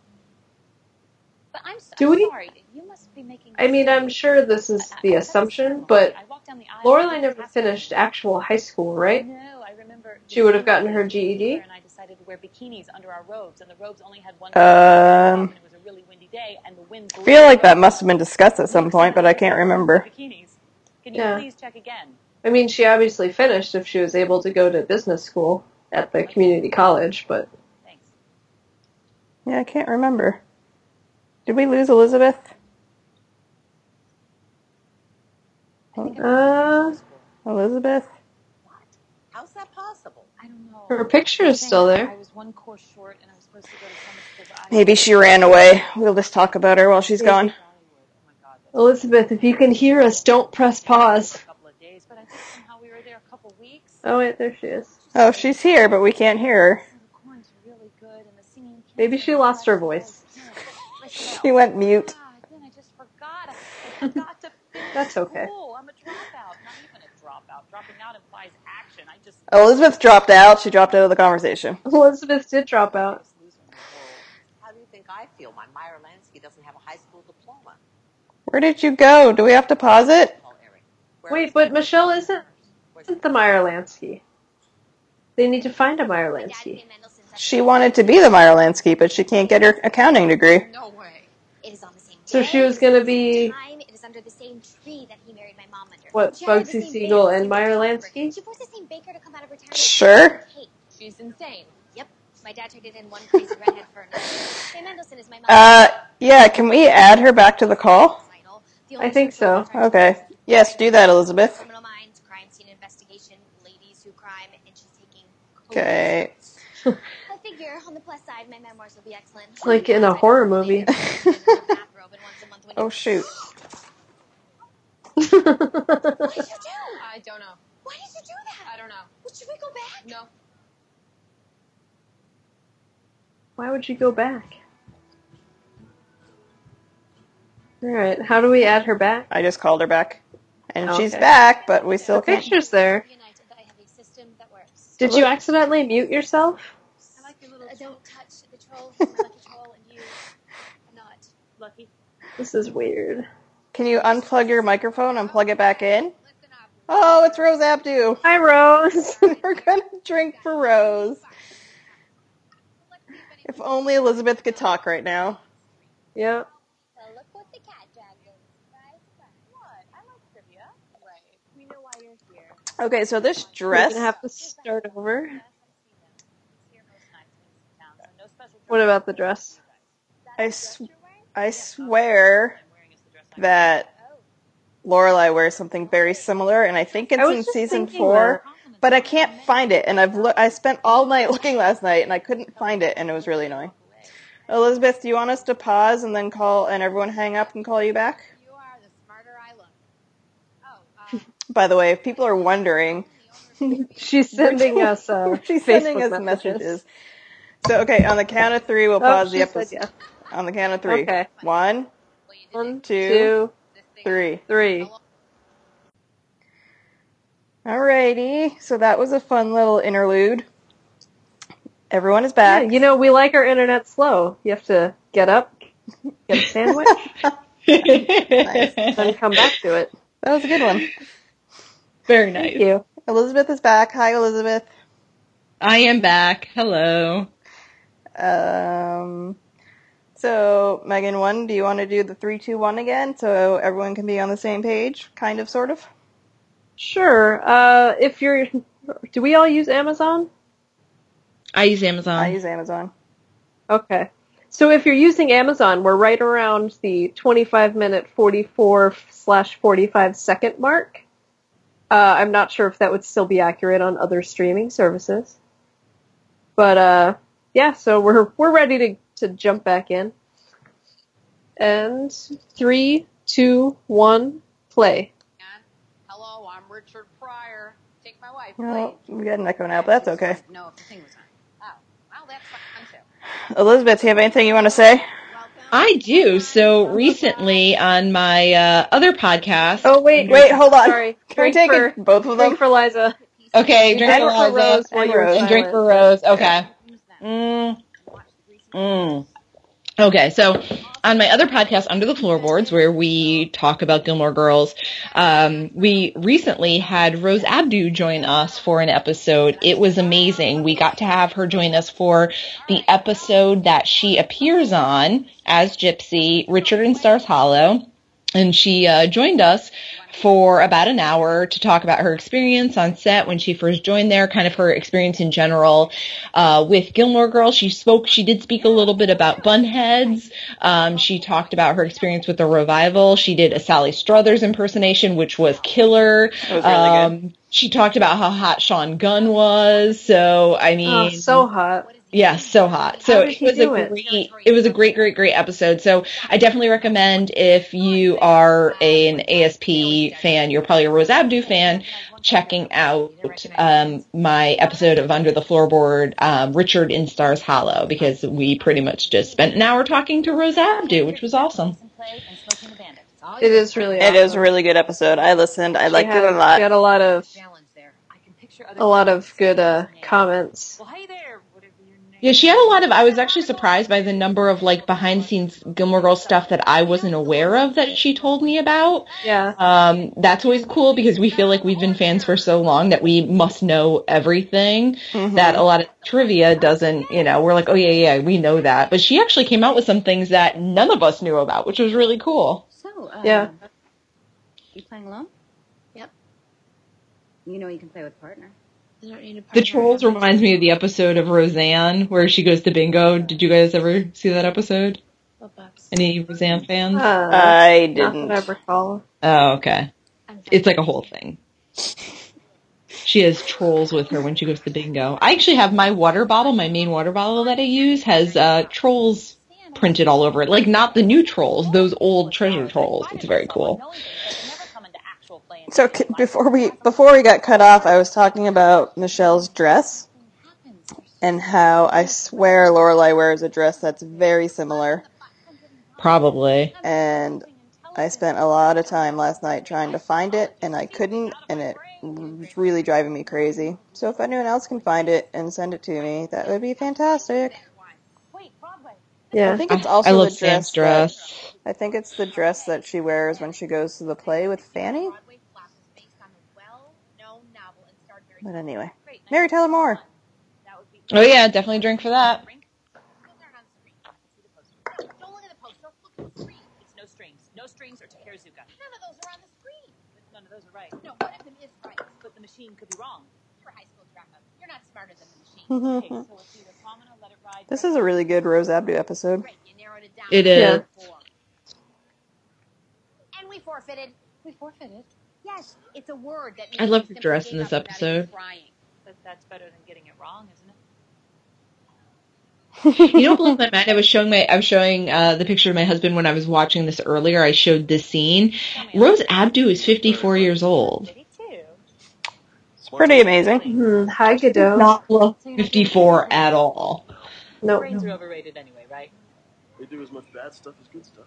But I'm, Do I'm we? sorry. You must be making. I mean, I'm sure this is the I thought it was assumption, but I walked down the aisle. Lorelai never finished actual high school, right? No, I remember She would have gotten her GED? And I decided to wear bikinis under our robes, and the robes only had one. Um, and it was a really windy day, and the wind. I feel like that must have been discussed at some point, but I can't remember. Bikinis. Can you Yeah. please check again? I mean, she obviously finished if she was able to go to business school at the community college, but Thanks. Yeah, I can't remember. Did we lose Elizabeth? uh, Elizabeth? What? How's that possible? I don't know. her picture is still there. I was one course short, and I was supposed to go to summer school, I Maybe she ran away. We'll just talk about her while she's gone. Elizabeth, if you can hear us, don't press pause. a couple of days, but I think somehow we were there a couple weeks. Oh wait, there she is. Oh, she's here, but we can't hear her. The corn's really good, and the singing. Maybe she lost her voice. She went mute. God, then I just forgot. I forgot to finish That's okay. school. I'm a dropout. Not even a dropout. Dropping out implies action. I just. Elizabeth dropped out. She dropped out of the conversation. Elizabeth did drop out. How do you think I feel? My Meyer Lansky doesn't have a high school diploma. Where did you go? Do we have to pause it? Call Eric. Where Wait, but? Michelle isn't isn't the Meyer Lansky. They need to find a Meyer My dad Lansky. She wanted to be the Meyer Lansky, but she can't get her accounting degree. No way. It is on the same day. So she was gonna be Time. It is under the same tree that he married my mom under. what She hired Bugsy Siegel and Meyer Lansky? She forced the same baker to come out of retirement. Sure. Hey, She's insane. Yep. My dad traded in one crazy redhead for another. Faye Mendelssohn is my mother's Uh, yeah, can we add her back to the call? title. The only I think so. Okay. Yes, do that, Elizabeth. Criminal minds, crime scene investigation, ladies who crime, and she's taking. Okay. I figure on the plus side, my memoirs will be excellent. Like in a horror movie. Bathrobe and once a month when Oh shoot. What did you do? I don't know. Why did you do that? I don't know. Well, should we go back? No. Why would you go back? Alright, how do we add her back? I just called her back. And she's Okay. back, but we still can't. picture's there. United, I have a system that works. Did you accidentally mute yourself? I like your little. Don't touch the troll. My lucky troll, and you are not lucky. This is weird. Can you unplug your microphone and plug it back oh, in? Oh, it's Rose Abdoo. Hi, Rose. We're gonna drink for Rose. If only Elizabeth could talk right now. yep. Well, look what the cat dragged in. Surprise, surprise. What? I like trivia. Right. We know why you're here. Okay, so this We're dress. gonna have to start over. Yes, I see them. It's here most nights in town, so no special What about the dress? I, sw- I swear that Lorelai wears something very similar, and I think it's I was in just season thinking four. But I can't find it, and I've loo- I spent all night looking last night, and I couldn't find it, and it was really annoying. Elizabeth, do you want us to pause and then call and everyone hang up and call you back? You are the smarter I look. Oh, uh, By the way, if people are wondering, She's sending us uh, she's Facebook sending us messages. messages. So okay, on the count of three, we'll Oh, pause the she said episode. On the count of three. Okay. One, well, you did One, Two. two, three. three. Alrighty, so that was a fun little interlude. Everyone is Yeah, back. you know, we like our internet slow. You have to get up, get a sandwich, then come back to it. That was a good one. Very nice. Thank nice. you. Elizabeth is back. Hi, Elizabeth. I am back. Hello. Um, so Megan, one, do you want to do the three, two, one again, so everyone can be on the same page, kind of, sort of? Sure. Uh, if you're, do we all use Amazon? I use Amazon. I use Amazon. Okay. So if you're using Amazon, we're right around the 25 minute 44 slash 45 second mark. Uh, I'm not sure if that would still be accurate on other streaming services. But, uh, yeah, so we're, we're ready to, to jump back in. And three, two, one, play. Hello, I'm Richard Pryor. Take my wife, Well, please. we got an echo now, but that's okay. No, if the thing was on. Oh, well, that's fine too. Elizabeth, do you have anything you want to say? I do. So recently on my uh, other podcast. Oh, wait, Wait, hold on. Sorry. Can we Drink take for, both of them? drink for Liza. Okay, drink And for for Liza. Rose And Rose. And drink for. Rose. Okay. Mm. Mm. Okay, so on my other podcast, Under the Floorboards, where we talk about Gilmore Girls, um, we recently had Rose Abdoo join us for an episode. It was amazing. We got to have her join us for the episode that she appears on as Gypsy, Richard and Stars Hollow. And she uh, joined us for about an hour to talk about her experience on set when she first joined there, kind of her experience in general uh, with Gilmore Girls. She spoke, she did speak a little bit about Bunheads. Um, she talked about her experience with the revival. She did a Sally Struthers impersonation, which was killer. Was really um, good. She talked about how hot Sean Gunn was. So I mean, Oh, so hot. yeah, so hot. So it was a it? great, it was a great, great, great episode. So I definitely recommend if you are an ASP fan, you're probably a Rose Abdoo fan, checking out um, my episode of Under the Floorboard, um, Richard in Stars Hollow, because we pretty much just spent an hour talking to Rose Abdoo, which was awesome. It is really. It is awesome. a really good episode. I listened. I She liked had, it a lot. She had a lot of a lot of good uh, comments. Yeah, she had a lot of. I was actually surprised by the number of like behind scenes Gilmore Girls stuff that I wasn't aware of that she told me about. Yeah. Um, that's always cool because we feel like we've been fans for so long that we must know everything. Mhm. That a lot of trivia doesn't. You know, we're like, oh yeah, yeah, we know that. But she actually came out with some things that none of us knew about, which was really cool. So, um, Yeah. You playing alone? Yep. You know you can play with a partner. I don't need a The Trolls reminds me of the episode of Roseanne where she goes to bingo. Did you guys ever see that episode? Any Roseanne fans? Uh, I Not didn't. that I recall. Oh, okay. It's like a whole thing. She has trolls with her when she goes to bingo. I actually have my water bottle, my main water bottle that I use has uh trolls printed all over it. Like not the new trolls, those old treasure trolls. It's very cool. So c- before we before we got cut off, I was talking about Michelle's dress and how I swear Lorelai wears a dress that's very similar. Probably. And I spent a lot of time last night trying to find it, and I couldn't, and it was really driving me crazy. So if anyone else can find it and send it to me, that would be fantastic. Yeah. I think it's also I love the Sam's dress. dress. That, I think it's the dress that she wears when she goes to the play with Fanny. But anyway, Mary Tyler Moore. Oh yeah, definitely drink for that. It's no strings. Or Takarazuka. None of those are on the screen. None of those are right. No, one of them is right. But the machine could be wrong. You're a high school dropout. You're not smarter than the machine. Okay, so it's either Pomona, Let It Ride. This is a really good Rose Abdoo episode. You narrowed it down. It to is. four. And we forfeited. We forfeited. Yes, it's a word that I love you her dress in this up without even episode. trying. But that's better than getting it wrong, isn't it? You know, blows my mind. I was showing my, I was showing uh, the picture of my husband when I was watching this earlier. I showed this scene. Rose Abdoo is 54 years old. It's pretty amazing. Hmm. Hi, Godot. Not look 54 at all. Nope. Grades are overrated anyway, right? They do as much bad stuff as good stuff.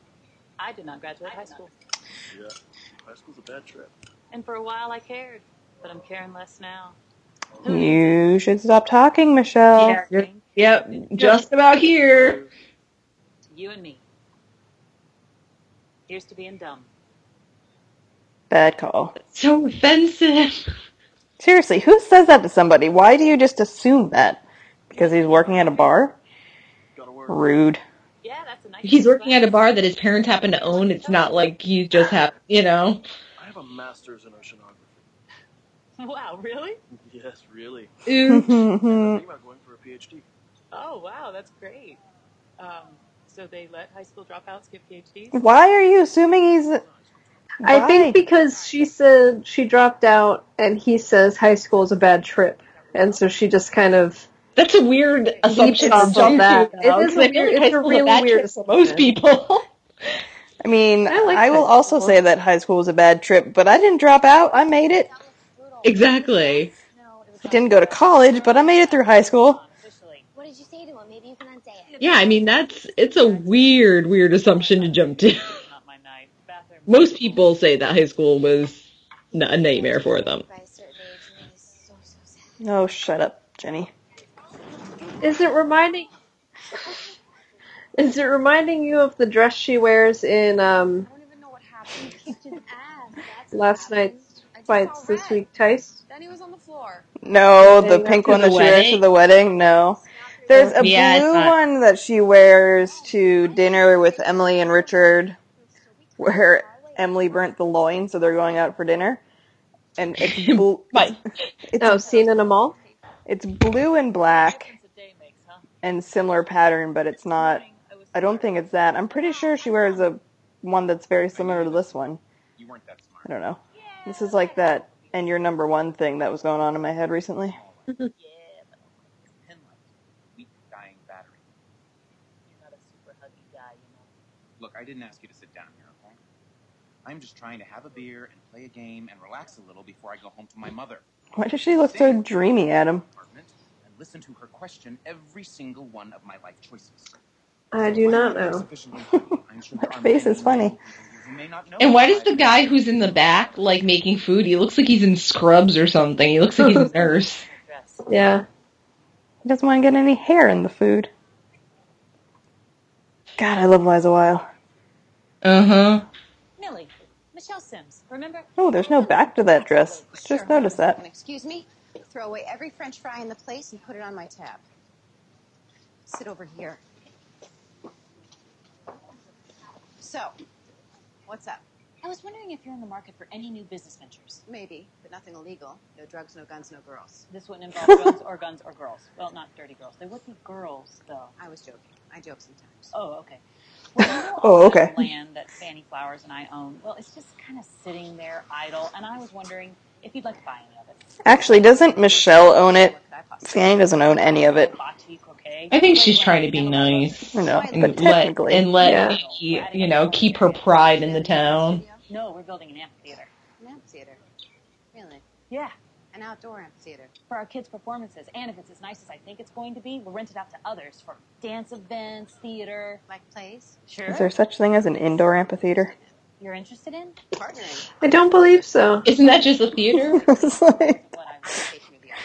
I did not graduate high school. Yeah. High school's a bad trip. And for a while I cared. But I'm caring less now. Oh. You should stop talking, Michelle. Yep, yep, just about here. You and me. Here's to being dumb. Bad call. So offensive. Seriously, who says that to somebody? Why do you just assume that? Because he's working at a bar? Rude. Yeah, that's a nice He's working at a bar that his parents happen to own. It's not like he just have, you know. I have a master's in oceanography. Wow, really? Yes, really. Ooh. I'm thinking about going for a PhD. Oh, wow, that's great. Um, so they let high school dropouts get PhDs? Why are you assuming he's. I think because she said she dropped out, and he says high school is a bad trip, and so she just kind of. That's a weird assumption Leaps to jump that. to. It though, is 'cause a I weird- like high it's a school's really bad weird trip for most people. I mean, I like I will also school. say that high school was a bad trip, but I didn't drop out. I made it. exactly. I didn't go to college, but I made it through high school. What did you say to him? Maybe you can unsay it. Yeah, I mean that's it's a weird, weird assumption to jump to. Not my night. Bathroom. Most people say that high school was a nightmare for them. By a certain age, and it is so, so sad. Oh, shut up, Jenny. Is it reminding? Is it reminding you of the dress she wears in um, Kicked his ass. That's last night's fights this week, Tice? Then he was on the floor. No, the Getting pink one to that she wears to the wedding. No, there's a Yeah, it's blue not- one that she wears to dinner with Emily and Richard, where Emily burnt the loin, so they're going out for dinner, and it's blue. My- It's Oh, seen in a mall? it's blue and black and similar pattern, but it's not. I don't think it's that. I'm pretty sure she wears a one that's very similar to this one. You weren't that smart. I don't know. This is like that and your number one thing that was going on in my head recently. Yeah, but pin like weak dying battery. You're not a super huggy guy, you know. Look, I didn't ask you to sit down here, okay? I'm just trying to have a beer and play a game and relax a little before I go home to my mother. Why does she look so dreamy, Adam? Apartment and listen to her question every single one of my life choices. I do not know. Sufficiently happy. I'm sure there My face is funny. people who may not know And why does the guy who's in the back, like making food, he looks like he's in scrubs or something. He looks like he's a nurse. Yeah. He doesn't want to get any hair in the food. God, I love Liza Weil. Uh huh. Millie, Michelle Simms, remember? Oh, there's no back to that dress. Just noticed that. Excuse me. Throw away every French fry in the place and put it on my tab. Sit over here. So, what's up? I was wondering if you're in the market for any new business ventures. Maybe, but nothing illegal. No drugs, no guns, no girls. This wouldn't involve guns or guns or girls. Well, not dirty girls. There would be girls, though. I was joking. I joke sometimes. Oh, okay. Well, you know Oh, okay. Land that Fanny Flowers and I own. Well, it's just kind of sitting there idle, and I was wondering if you'd like to buy any of it. Actually, doesn't Michelle own it? Fanny doesn't own any of it. I think she's trying to be nice. I know, And but let, technically. and let Yeah. Fanny, you know, keep her pride in the town. No, we're building an amphitheater. An amphitheater. Really? Yeah, An outdoor amphitheater. for our kids' performances. And if it's as nice as I think it's going to be, we'll rent it out to others for dance events, theater. Like plays? Sure. Is there such thing as an indoor amphitheater? You're interested in? Partnering. I don't believe so. Isn't that just a theater? It's like- What I Taking of the art.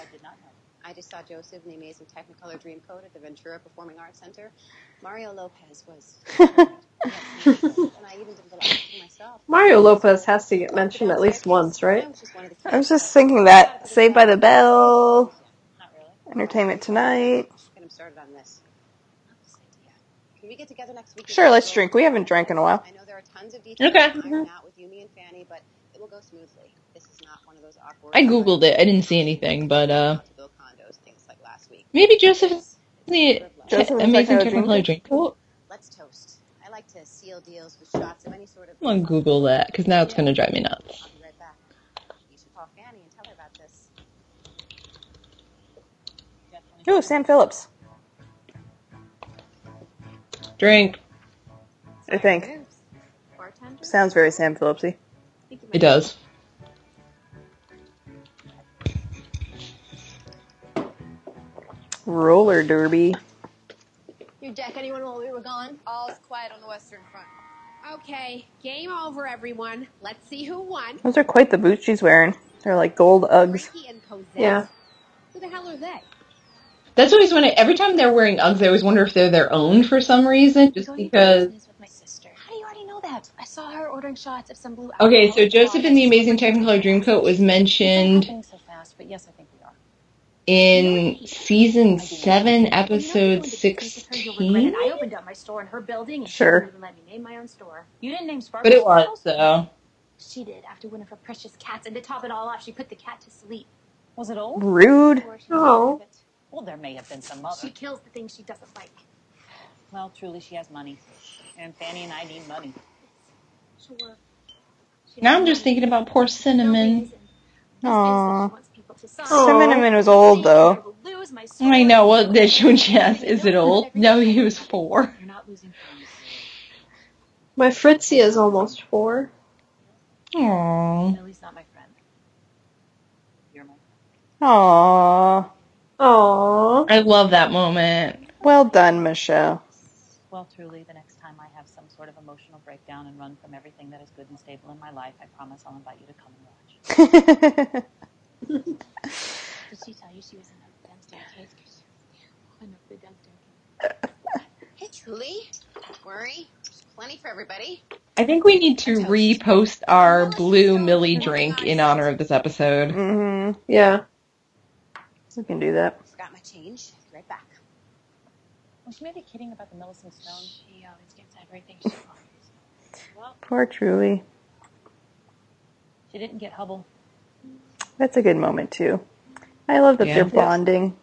I did not know. I just saw Joseph in the amazing Technicolor Dreamcoat at the Ventura Performing Arts Center. Mario Lopez was. and I even did a little acting myself. Mario Lopez has to get mentioned at least once, right? I was just one of the I was just thinking that Saved by the Bell, Not really. Entertainment Tonight. Get him started on this. Can we get together next week? Sure, let's drink. We haven't drank in a while. I know there are tons of details Okay. to iron out with you, and Fanny, but it will go smoothly. This is not one of those awkward. I googled it. I didn't see anything, but uh, To build condos, things like last week. maybe Joseph is the Joseph amazing like a Technicolor drink. Cool. Let's toast. I like to seal deals with shots of any sort of. I'm gonna Google that because now it's gonna drive me nuts. I'll be right back. You should call Fanny and tell her about this. Definitely. Ooh, Sam Phillips. Drink. I think. Bartender? Sounds very Sam Phillipsy. It does. Roller derby. Your deck, anyone while we were gone? All's quiet on the western front. Okay, game over, everyone. Let's see who won. Those are quite the boots she's wearing. They're like gold Uggs. Ricky and Cosette. Yeah. Who the hell are they? That's always when I, every time they're wearing Uggs, I always wonder if they're their own for some reason, just because. with my sister. How do you already know that? I saw her ordering shots of some blue. Okay, so Joseph in the Amazing Technicolor Dreamcoat was mentioned so fast, but yes, I think we are. in season seven, episode going to business with her, you'll regret sixteen. I opened up my store in her building, Sure. she wouldn't even let me name my own store. You didn't name Sparkle. But it was though. She did after one of her precious cats, and to top it all off, she put the cat to sleep. Was it old? Rude. Before she Oh. Well, there may have been some other. She kills the things she doesn't like. Well, truly, she has money, and Fanny and I need money. Sure. She Now I'm just thinking about poor Cinnamon. reason. This is what Aw. she wants people to sign. Aw. Cinnamon was old though. I will lose my store. I know. Well, the yes, is it old? No, he was four. You're not losing Fanny. My Fritzy is almost four. Aww. Millie's not my friend. You're my. Aww. Aww. I love that moment. Well done, Michelle. Well, truly, the next time I have some sort of down and run from everything that is good and stable in my life, I promise I'll invite you to come and watch. Did she tell you she was in a downstairs case? In a big downstairs case. Truly? Don't worry. There's plenty for everybody. I think we need to repost our blue Millie drink in honor of this episode. Mm-hmm. Yeah. We can do that. Forgot my change. Be right back. Was she maybe kidding about the Millicent Stone? She always gets everything she wants. Well, Poor Truly. she didn't get Hubbell. That's a good moment too. I love that Yeah. they're bonding.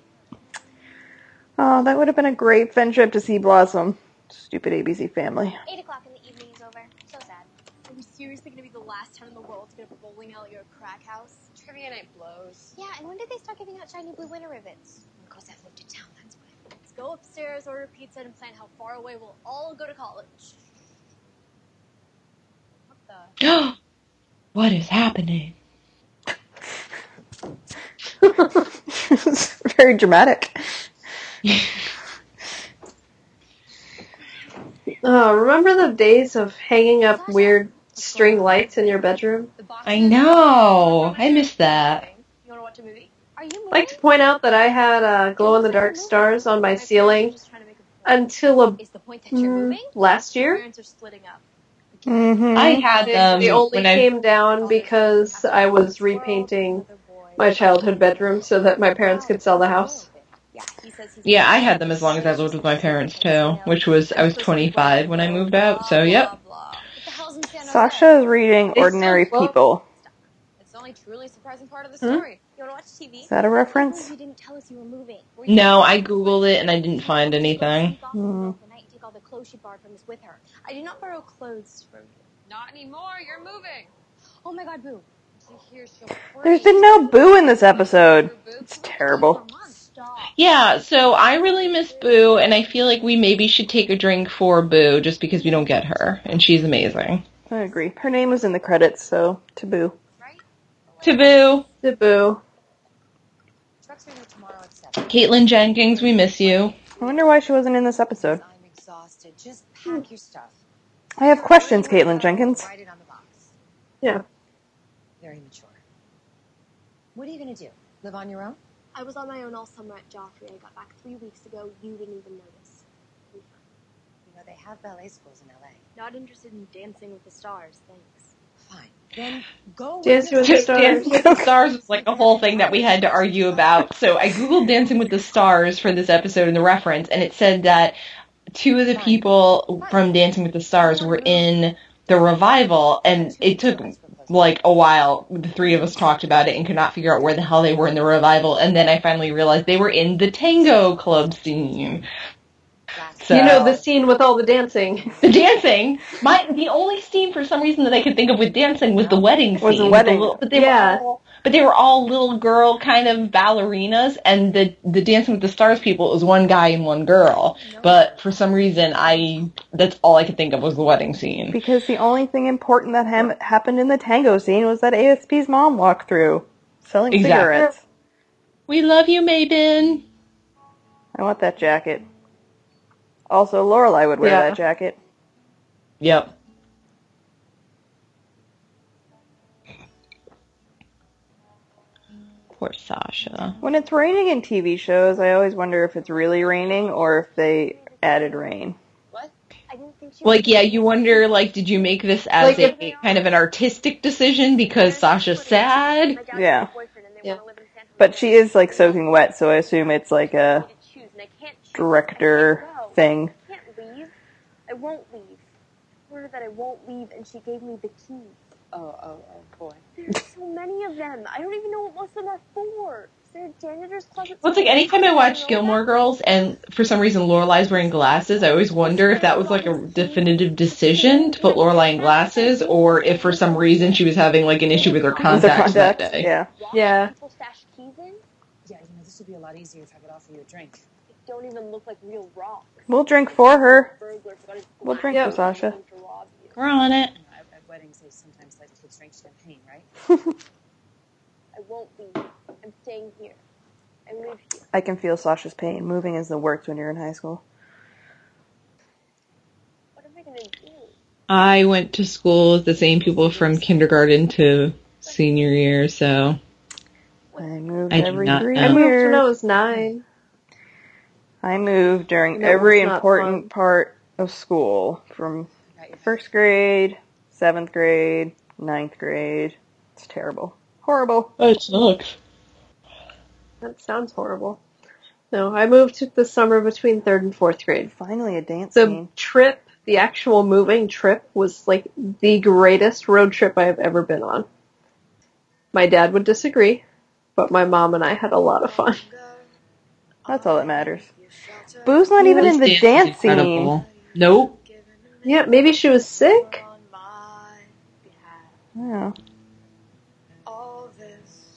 Oh, that would have been a great friendship to see blossom. Stupid ABC family. Eight o'clock in the evening is over. So sad. Are we seriously gonna be the last town in the world to get a bowling alley or a crack house? Trivia night blows. Yeah, and when did they start giving out shiny blue winter ribbons? Because that moved to town, that's why. Let's go upstairs, order pizza, and plan how far away we'll all go to college. What what is happening? it's very dramatic. Uh, remember the days of hanging up weird string lights in your bedroom? I know. I miss that. You wanna watch a movie? I'd like to point out that I had uh, glow in the dark stars on my ceiling until a, Is the point that you're mm, last year. Parents are splitting up. Mm-hmm. I had them they only when I came down because I was repainting my childhood bedroom so that my parents could sell the house. Yeah, he says he's Yeah, I had them as long as I lived with my parents too, which was I was 25 when I moved out. So yep. What the hell's in San Jose? Sasha is reading Ordinary so. People. It's the only truly surprising part of the Hmm? story. You wanna watch TV? Is that a reference? You didn't tell us you were moving. Were you No, I googled it and I didn't find anything. Sleep off in the middle of the night and take all the clothes she borrowed from us with her. I did not borrow clothes from you. Not anymore. You're moving. Oh my god, boo. She hears she'll There's been no Boo in this episode. It's terrible. Yeah, so I really miss Boo and I feel like we maybe should take a drink for Boo just because we don't get her and she's amazing. I agree. Her name was in the credits, so taboo. To Boo, To boo. Truck's ready tomorrow at seven. Kaitlyn Jenkins, we miss you. I wonder why she wasn't in this episode. I'm exhausted. Just pack your stuff. I have questions, Kaitlyn Jenkins. Write it on the box. Yeah. Very mature. What are you gonna do? Live on your own? I was on my own all summer at Joffrey. I got back three weeks ago. You didn't even notice. You know they have ballet schools in LA. Not interested in dancing with the stars, thanks. Fine. Then go. Dancing with the stars. Dancing with the Stars was like a whole thing that we had to argue about. So I googled Dancing with the Stars for this episode in the reference, and it said that two of the people from Dancing with the Stars were in the revival, and it took like a while. The three of us talked about it and could not figure out where the hell they were in the revival, and then I finally realized they were in the tango club scene. So, You know the scene with all the dancing. the dancing. My the only scene for some reason that I could think of with dancing was the wedding scene. Was the with wedding. little- but they Yeah. were all, but they were all little girl kind of ballerinas, and the the Dancing with the Stars people was one guy and one girl. But for some reason, I that's all I could think of was the wedding scene. Because the only thing important that ham- happened in the tango scene was that ASP's mom walked through selling Exactly. cigarettes. We love you, Maybin. I want that jacket. Also, Lorelai would wear Yeah. that jacket. Yep. Poor Sasha. When it's raining in TV shows, I always wonder if it's really raining or if they added rain. What? I didn't think she Like, yeah, you wonder, like, did you make this as Like, a kind of an artistic decision because Sasha's sad? Yeah. got a boyfriend and they Yeah. want to live in San Jose. But she is like soaking wet, so I assume it's like a I need to choose, and I can't choose. director I can't go. thing. I can't leave. I won't leave. I told her that I won't leave, and she gave me the keys. Oh, oh, oh, boy. There's so many of them. I don't even know what most of them are for. Is there a janitor's closet? Well, it's like anytime I watch Gilmore Girls and for some reason Lorelai's wearing glasses, I always wonder if that was like a definitive decision to put Lorelai in glasses or if for some reason she was having like an issue with her The contacts that day. yeah. Yeah. People stash keys in? Yeah, you know, this would be a lot easier if I could offer you a drink. They don't even look like real rocks. We'll drink for her. Burglar forgot his We'll drink Yep. for Sasha. to rob you. We're on it. You know, at, at weddings, they sometimes let kids drink champagne, right? I won't leave. I'm staying here. I live here. I can feel Sasha's pain. Moving is the worst when you're in high school. What am I gonna do? I went to school with the same people from kindergarten to senior year, so I moved I every three know. I moved when I years. was nine. I moved during And it every was not important part of school from first grade, seventh grade, ninth grade. It's terrible. Horrible. That sucks. That sounds horrible. No, I moved the summer between third and fourth grade. Finally a dance The scene. trip, the actual moving trip, was like the greatest road trip I have ever been on. My dad would disagree, but my mom and I had a lot of fun. That's all that matters. Boo's not even in the This dance is scene. Nope. Yeah, maybe she was sick. Yeah.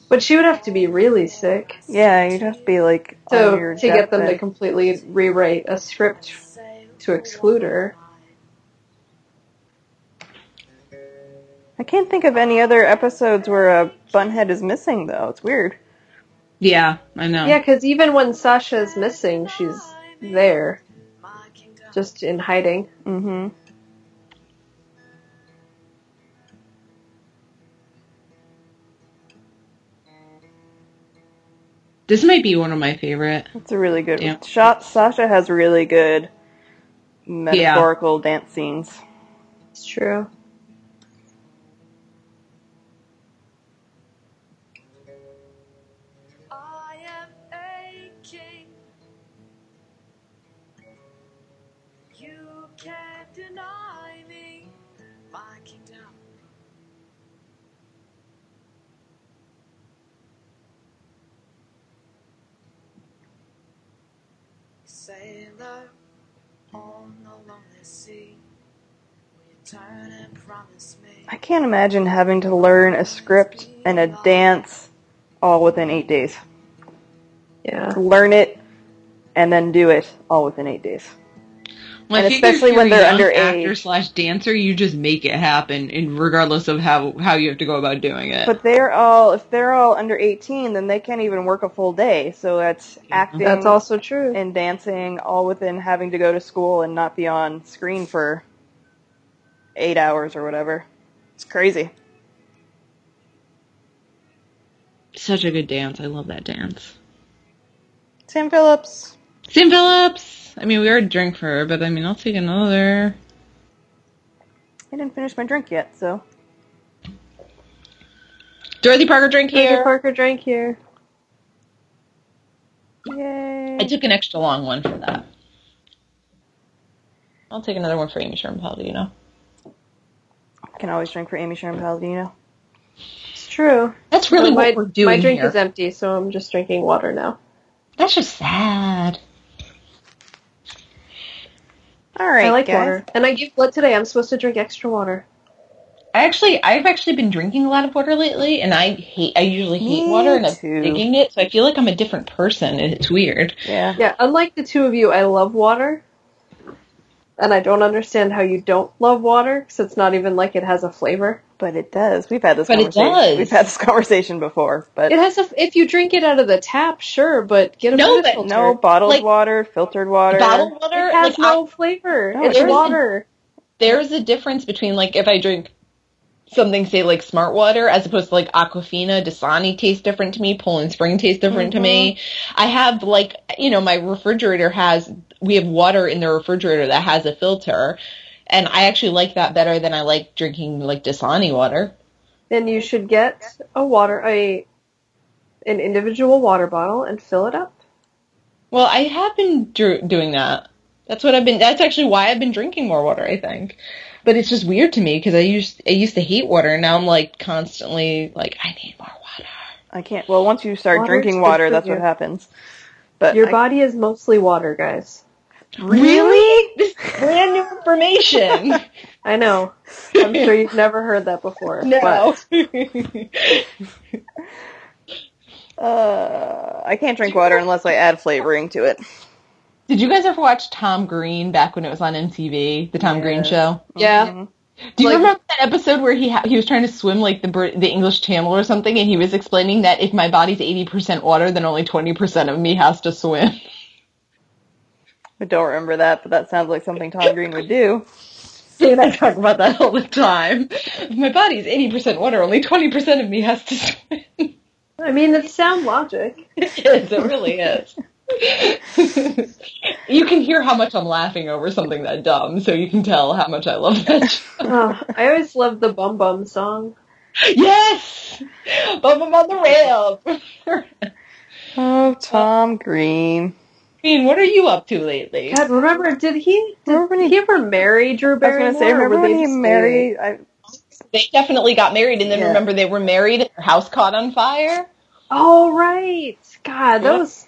But she would have to be really sick. Yeah, you'd have to be like on So your to get them to completely rewrite a script to exclude her. I can't think of any other episodes where a bunhead is missing though. It's weird. Yeah, I know. Yeah, because even when Sasha's missing, she's there, just in hiding. Mm-hmm. This might be one of my favorite. It's a really good. Yeah. Sha- Sasha has really good metaphorical dance scenes. It's true. Sailor on the lonely sea, will you turn and promise me? I can't imagine having to learn a script and a dance all within eight days. Yeah. Learn it and then do it all within eight days. Well, I And especially when they're young underage. actor slash dancer, you just make it happen, and regardless of how how you have to go about doing it. But they're all if they're all under eighteen, then they can't even work a full day. So that's acting. That's also true. And dancing, all within having to go to school and not be on screen for eight hours or whatever. It's crazy. Such a good dance. I love that dance. Sam Phillips. Sam Phillips. I mean, we already drank for her, but I mean, I'll take another. I didn't finish my drink yet, so Dorothy Parker drink Dorothy here. Parker drank here. yay. I took an extra long one for that. I'll take another one for Amy Sherman Palladino. I can always drink for Amy Sherman Palladino. It's true. That's really But what my, we're doing My drink here. is empty, so I'm just drinking water now. That's just sad. All right, I like guys. water. And I gave blood today. I'm supposed to drink extra water. I actually, I've actually been drinking a lot of water lately, and I hate. I usually hate Me water, and I'm too. digging it. So I feel like I'm a different person, and it's weird. Yeah. Yeah, unlike the two of you, I love water. And I don't understand how you don't love water, because it's not even like it has a flavor. But it does. We've had this But it conversation. does. We've had this conversation before, but It has a. If you drink it out of the tap, sure, but get a No, Brita but filter. no bottled Like- water, filtered water. Bottled water, It has like, no I- flavor. No, it's it doesn't. water. there's a difference between like if I drink something say like smart water as opposed to like Aquafina, Dasani tastes different to me, Poland Spring tastes different to me. Mm-hmm. I have like you know my refrigerator has we have water in the refrigerator that has a filter, and I actually like that better than I like drinking like Dasani water. Then you should get a water a an individual water bottle and fill it up. Well, I have been dr- doing that. That's what I've been. That's actually why I've been drinking more water. I think, but it's just weird to me because I used I used to hate water, and now I'm like constantly like I need more water. I can't. Well, once you start Water's drinking water, that's you. what happens. But Your I- body is mostly water, guys. Really? This brand new information. I know. I'm sure you've never heard that before. no. uh, I can't drink water unless I add flavoring to it. Did you guys ever watch Tom Green back when it was on MTV, the Tom Yeah. Green show? Yeah. Mhm. Do you Like- remember that episode where he ha- he was trying to swim like the Brit- the English Channel or something, and he was explaining that if my body's eighty percent water, then only twenty percent of me has to swim. I don't remember that, but that sounds like something Tom Green would do. See, and I talk about that all the time. If my body's eighty percent water, only twenty percent of me has to swim. I mean, it's sound logic. it is. It really is. you can hear how much I'm laughing over something that dumb, so you can tell how much I love that. Oh, I always loved the Bum Bum song. Yes! Bum Bum on the rail! Oh, Tom Green. Green, what are you up to lately? God, remember, did he, did he ever marry Drew I was Barrymore? gonna say, remember when they he married? I, They definitely got married, and then Yeah. remember they were married and their house caught on fire? Oh, right. God, that Yep. was,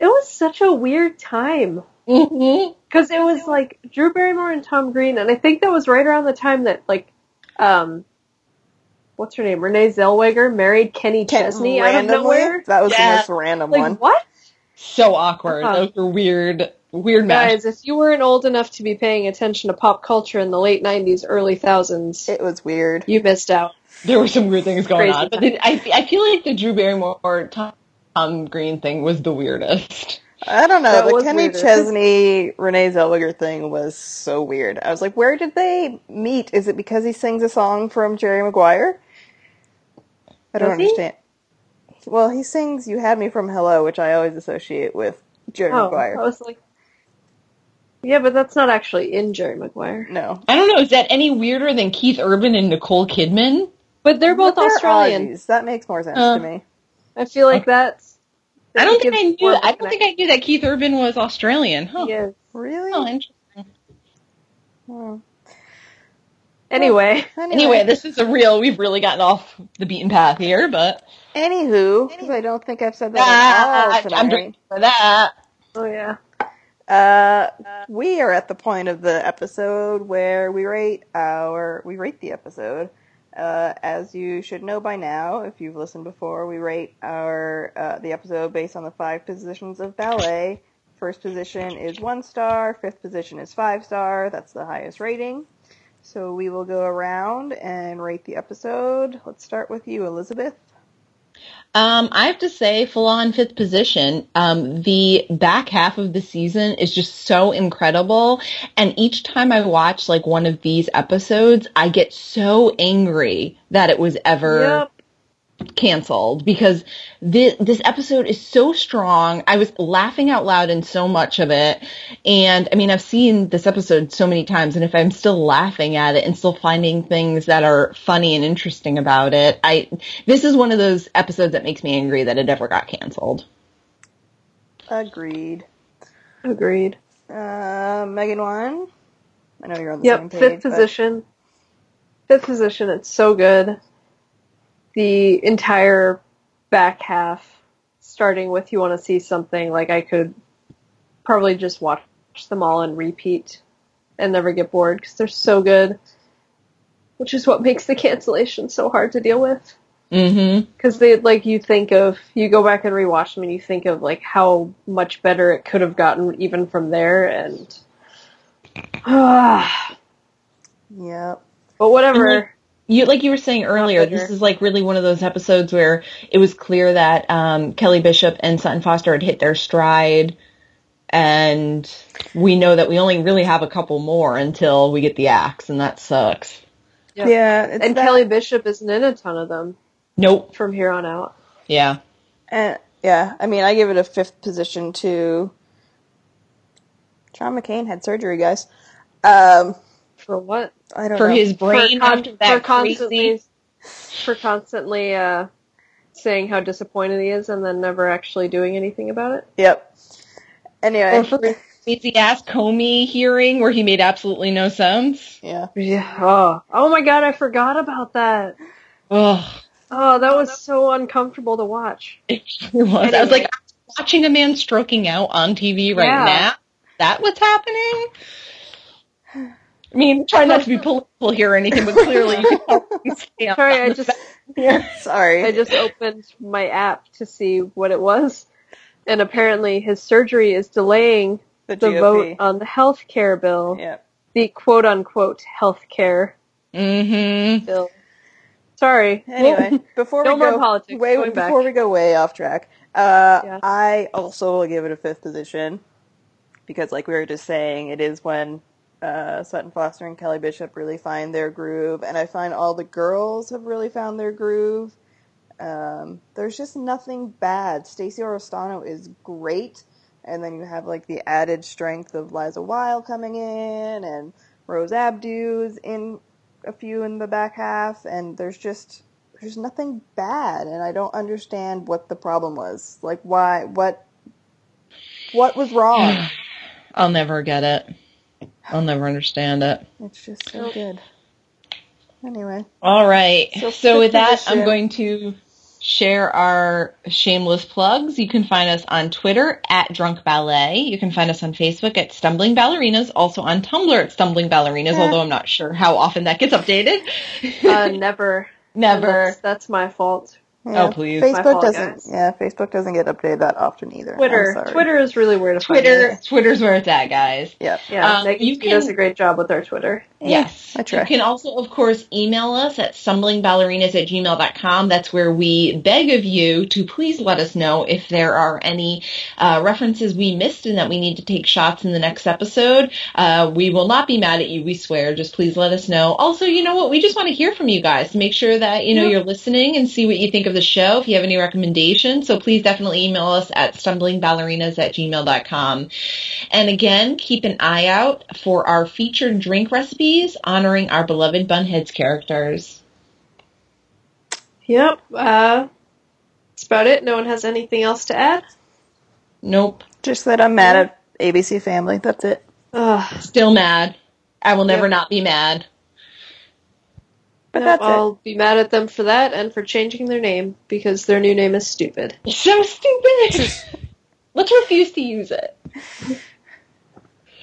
it was such a weird time. Mm-hmm. Cause it was like Drew Barrymore and Tom Green, and I think that was right around the time that like, um, what's her name? Renee Zellweger married Kenny Chesney out of nowhere. That was Yeah. the most random Like one. what? So awkward. Uh-huh. Those were weird, weird matches. Guys, if you weren't old enough to be paying attention to pop culture in the late '90s, early thousands, It was weird. you missed out. There were some weird things going Crazy on, but the, I, I feel like the Drew Barrymore Tom, Tom Green thing was the weirdest. I don't know. That The was Kenny weirder. Chesney Renee Zellweger thing was so weird. I was like, where did they meet? Is it because he sings a song from Jerry Maguire? I don't Does he? Understand. Well, he sings "You Had Me from Hello," which I always associate with Jerry Oh, Maguire. I was like, yeah, but that's not actually in Jerry Maguire. No, I don't know, is that any weirder than Keith Urban and Nicole Kidman? But they're both But they're Australian. Aussies. That makes more sense Uh, to me. I feel like that's. I don't think I knew. more of a I don't think I knew that Keith Urban was Australian. Huh? Yes. Really? Oh, interesting. Oh. Anyway, Anyway, this is a real. We've really gotten off the beaten path here, but Anywho, because I don't think I've said that at all tonight. I'm for that. oh yeah. Uh, we are at the point of the episode where we rate our we rate the episode. Uh, as you should know by now, if you've listened before, we rate our uh, the episode based on the five positions of ballet. First position is one star. Fifth position is five star. That's the highest rating. So we will go around and rate the episode. Let's start with you, Elizabeth. Um, I have to say, full on fifth position. Um, the back half of the season is just so incredible, and each time I watch like one of these episodes, I get so angry that it was ever Yep. Canceled because this this episode is so strong. I was laughing out loud in so much of it, and I mean I've seen this episode so many times, and if I'm still laughing at it and still finding things that are funny and interesting about it, I this is one of those episodes that makes me angry that it ever got canceled. Agreed. Agreed. Uh, Megan one. I know you're on the Yep, same page. fifth but- position. Fifth position, it's so good. The entire back half, starting with You Want to See Something, like I could probably just watch them all and repeat and never get bored because they're so good. Which is what makes the cancellation so hard to deal with. Mm-hmm. Because they, like, you think of, you go back and rewatch them and you think of, like, how much better it could have gotten even from there and. yeah, But whatever. You like you were saying earlier, this is like really one of those episodes where it was clear that um, Kelly Bishop and Sutton Foster had hit their stride, and we know that we only really have a couple more until we get the axe, and that sucks. Yep. Yeah, it's and that- Kelly Bishop isn't in a ton of them Nope. from here on out. Yeah. And yeah, I mean, I give it a fifth position to. John McCain had surgery, guys. Um, For what? I don't For know. his brain for, con- after that for constantly for constantly uh, saying how disappointed he is and then never actually doing anything about it. Yep. Anyway, Or for his crazy ass Comey hearing where he made absolutely no sense. yeah. Yeah. Oh. Oh my god, I forgot about that. Ugh. Oh, that was so uncomfortable to watch. It really was. I was like, I'm watching a man stroking out on TV right Yeah. now. That what's happening? I mean, try not to be political here or anything, but clearly you can tell we stay Sorry, I just here. Sorry. I just opened my app to see what it was, and apparently his surgery is delaying the, the vote on the health care bill, Yep. the quote unquote health care Mm-hmm. bill. Sorry. Anyway, before no we more go politics. way Going back. before we go way off track, uh, Yeah. I also will give it a fifth position because, like we were just saying, it is when uh, Sutton Foster and Kelly Bishop really find their groove, and I find all the girls have really found their groove. Um, there's just nothing bad. Stacey Oristano is great, and then you have like the added strength of Liza Weil coming in, and Rose Abdoo's in a few in the back half, and there's just there's nothing bad, and I don't understand what the problem was. Like, why? What? What was wrong? I'll never get it. I'll never understand it. It's just so good. Anyway, All right. So So, with that, I'm going to share our shameless plugs. You can find us on Twitter at Drunk Ballet. You can find us on Facebook at Stumbling Ballerinas, also on Tumblr at Stumbling Ballerinas, Eh. although I'm not sure how often that gets updated. Uh, never. Never. That's, that's my fault. Yeah, Oh, please. Facebook doesn't. Yeah, Facebook doesn't get updated that often either. I'm Twitter. sorry. Twitter is really where to Twitter, find us. Twitter's where it's at, guys. Yep. Yeah, Um, Megan you T can- does a great job with our Twitter. Yes. I try. You can also, of course, email us at stumblingballerinas at gmail.com. That's where we beg of you to please let us know if there are any uh, references we missed and that we need to take shots in the next episode. Uh, we will not be mad at you, we swear. Just please let us know. Also, you know what? We just want to hear from you guys to make sure that, you know, Yeah. you're listening and see what you think of the show. If you have any recommendations, so please definitely email us at stumblingballerinas at gmail.com. And again, keep an eye out for our featured drink recipes honoring our beloved Bunheads characters. Yep. Uh, that's about it. No one has anything else to add. Nope. Just that I'm mad at ABC Family. That's it. Ugh. Still mad. I will never Yep. not be mad. But that's I'll be mad at them for that and for changing their name because their new name is stupid. So stupid. Let's refuse to use it. it.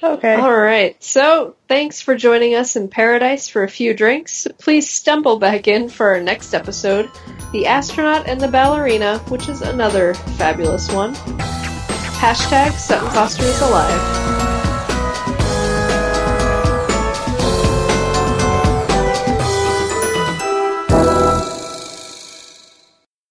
Okay. All right. So, thanks for joining us in paradise for a few drinks. Please stumble back in for our next episode, The Astronaut and the Ballerina, which is another fabulous one. Hashtag Sutton Foster is alive.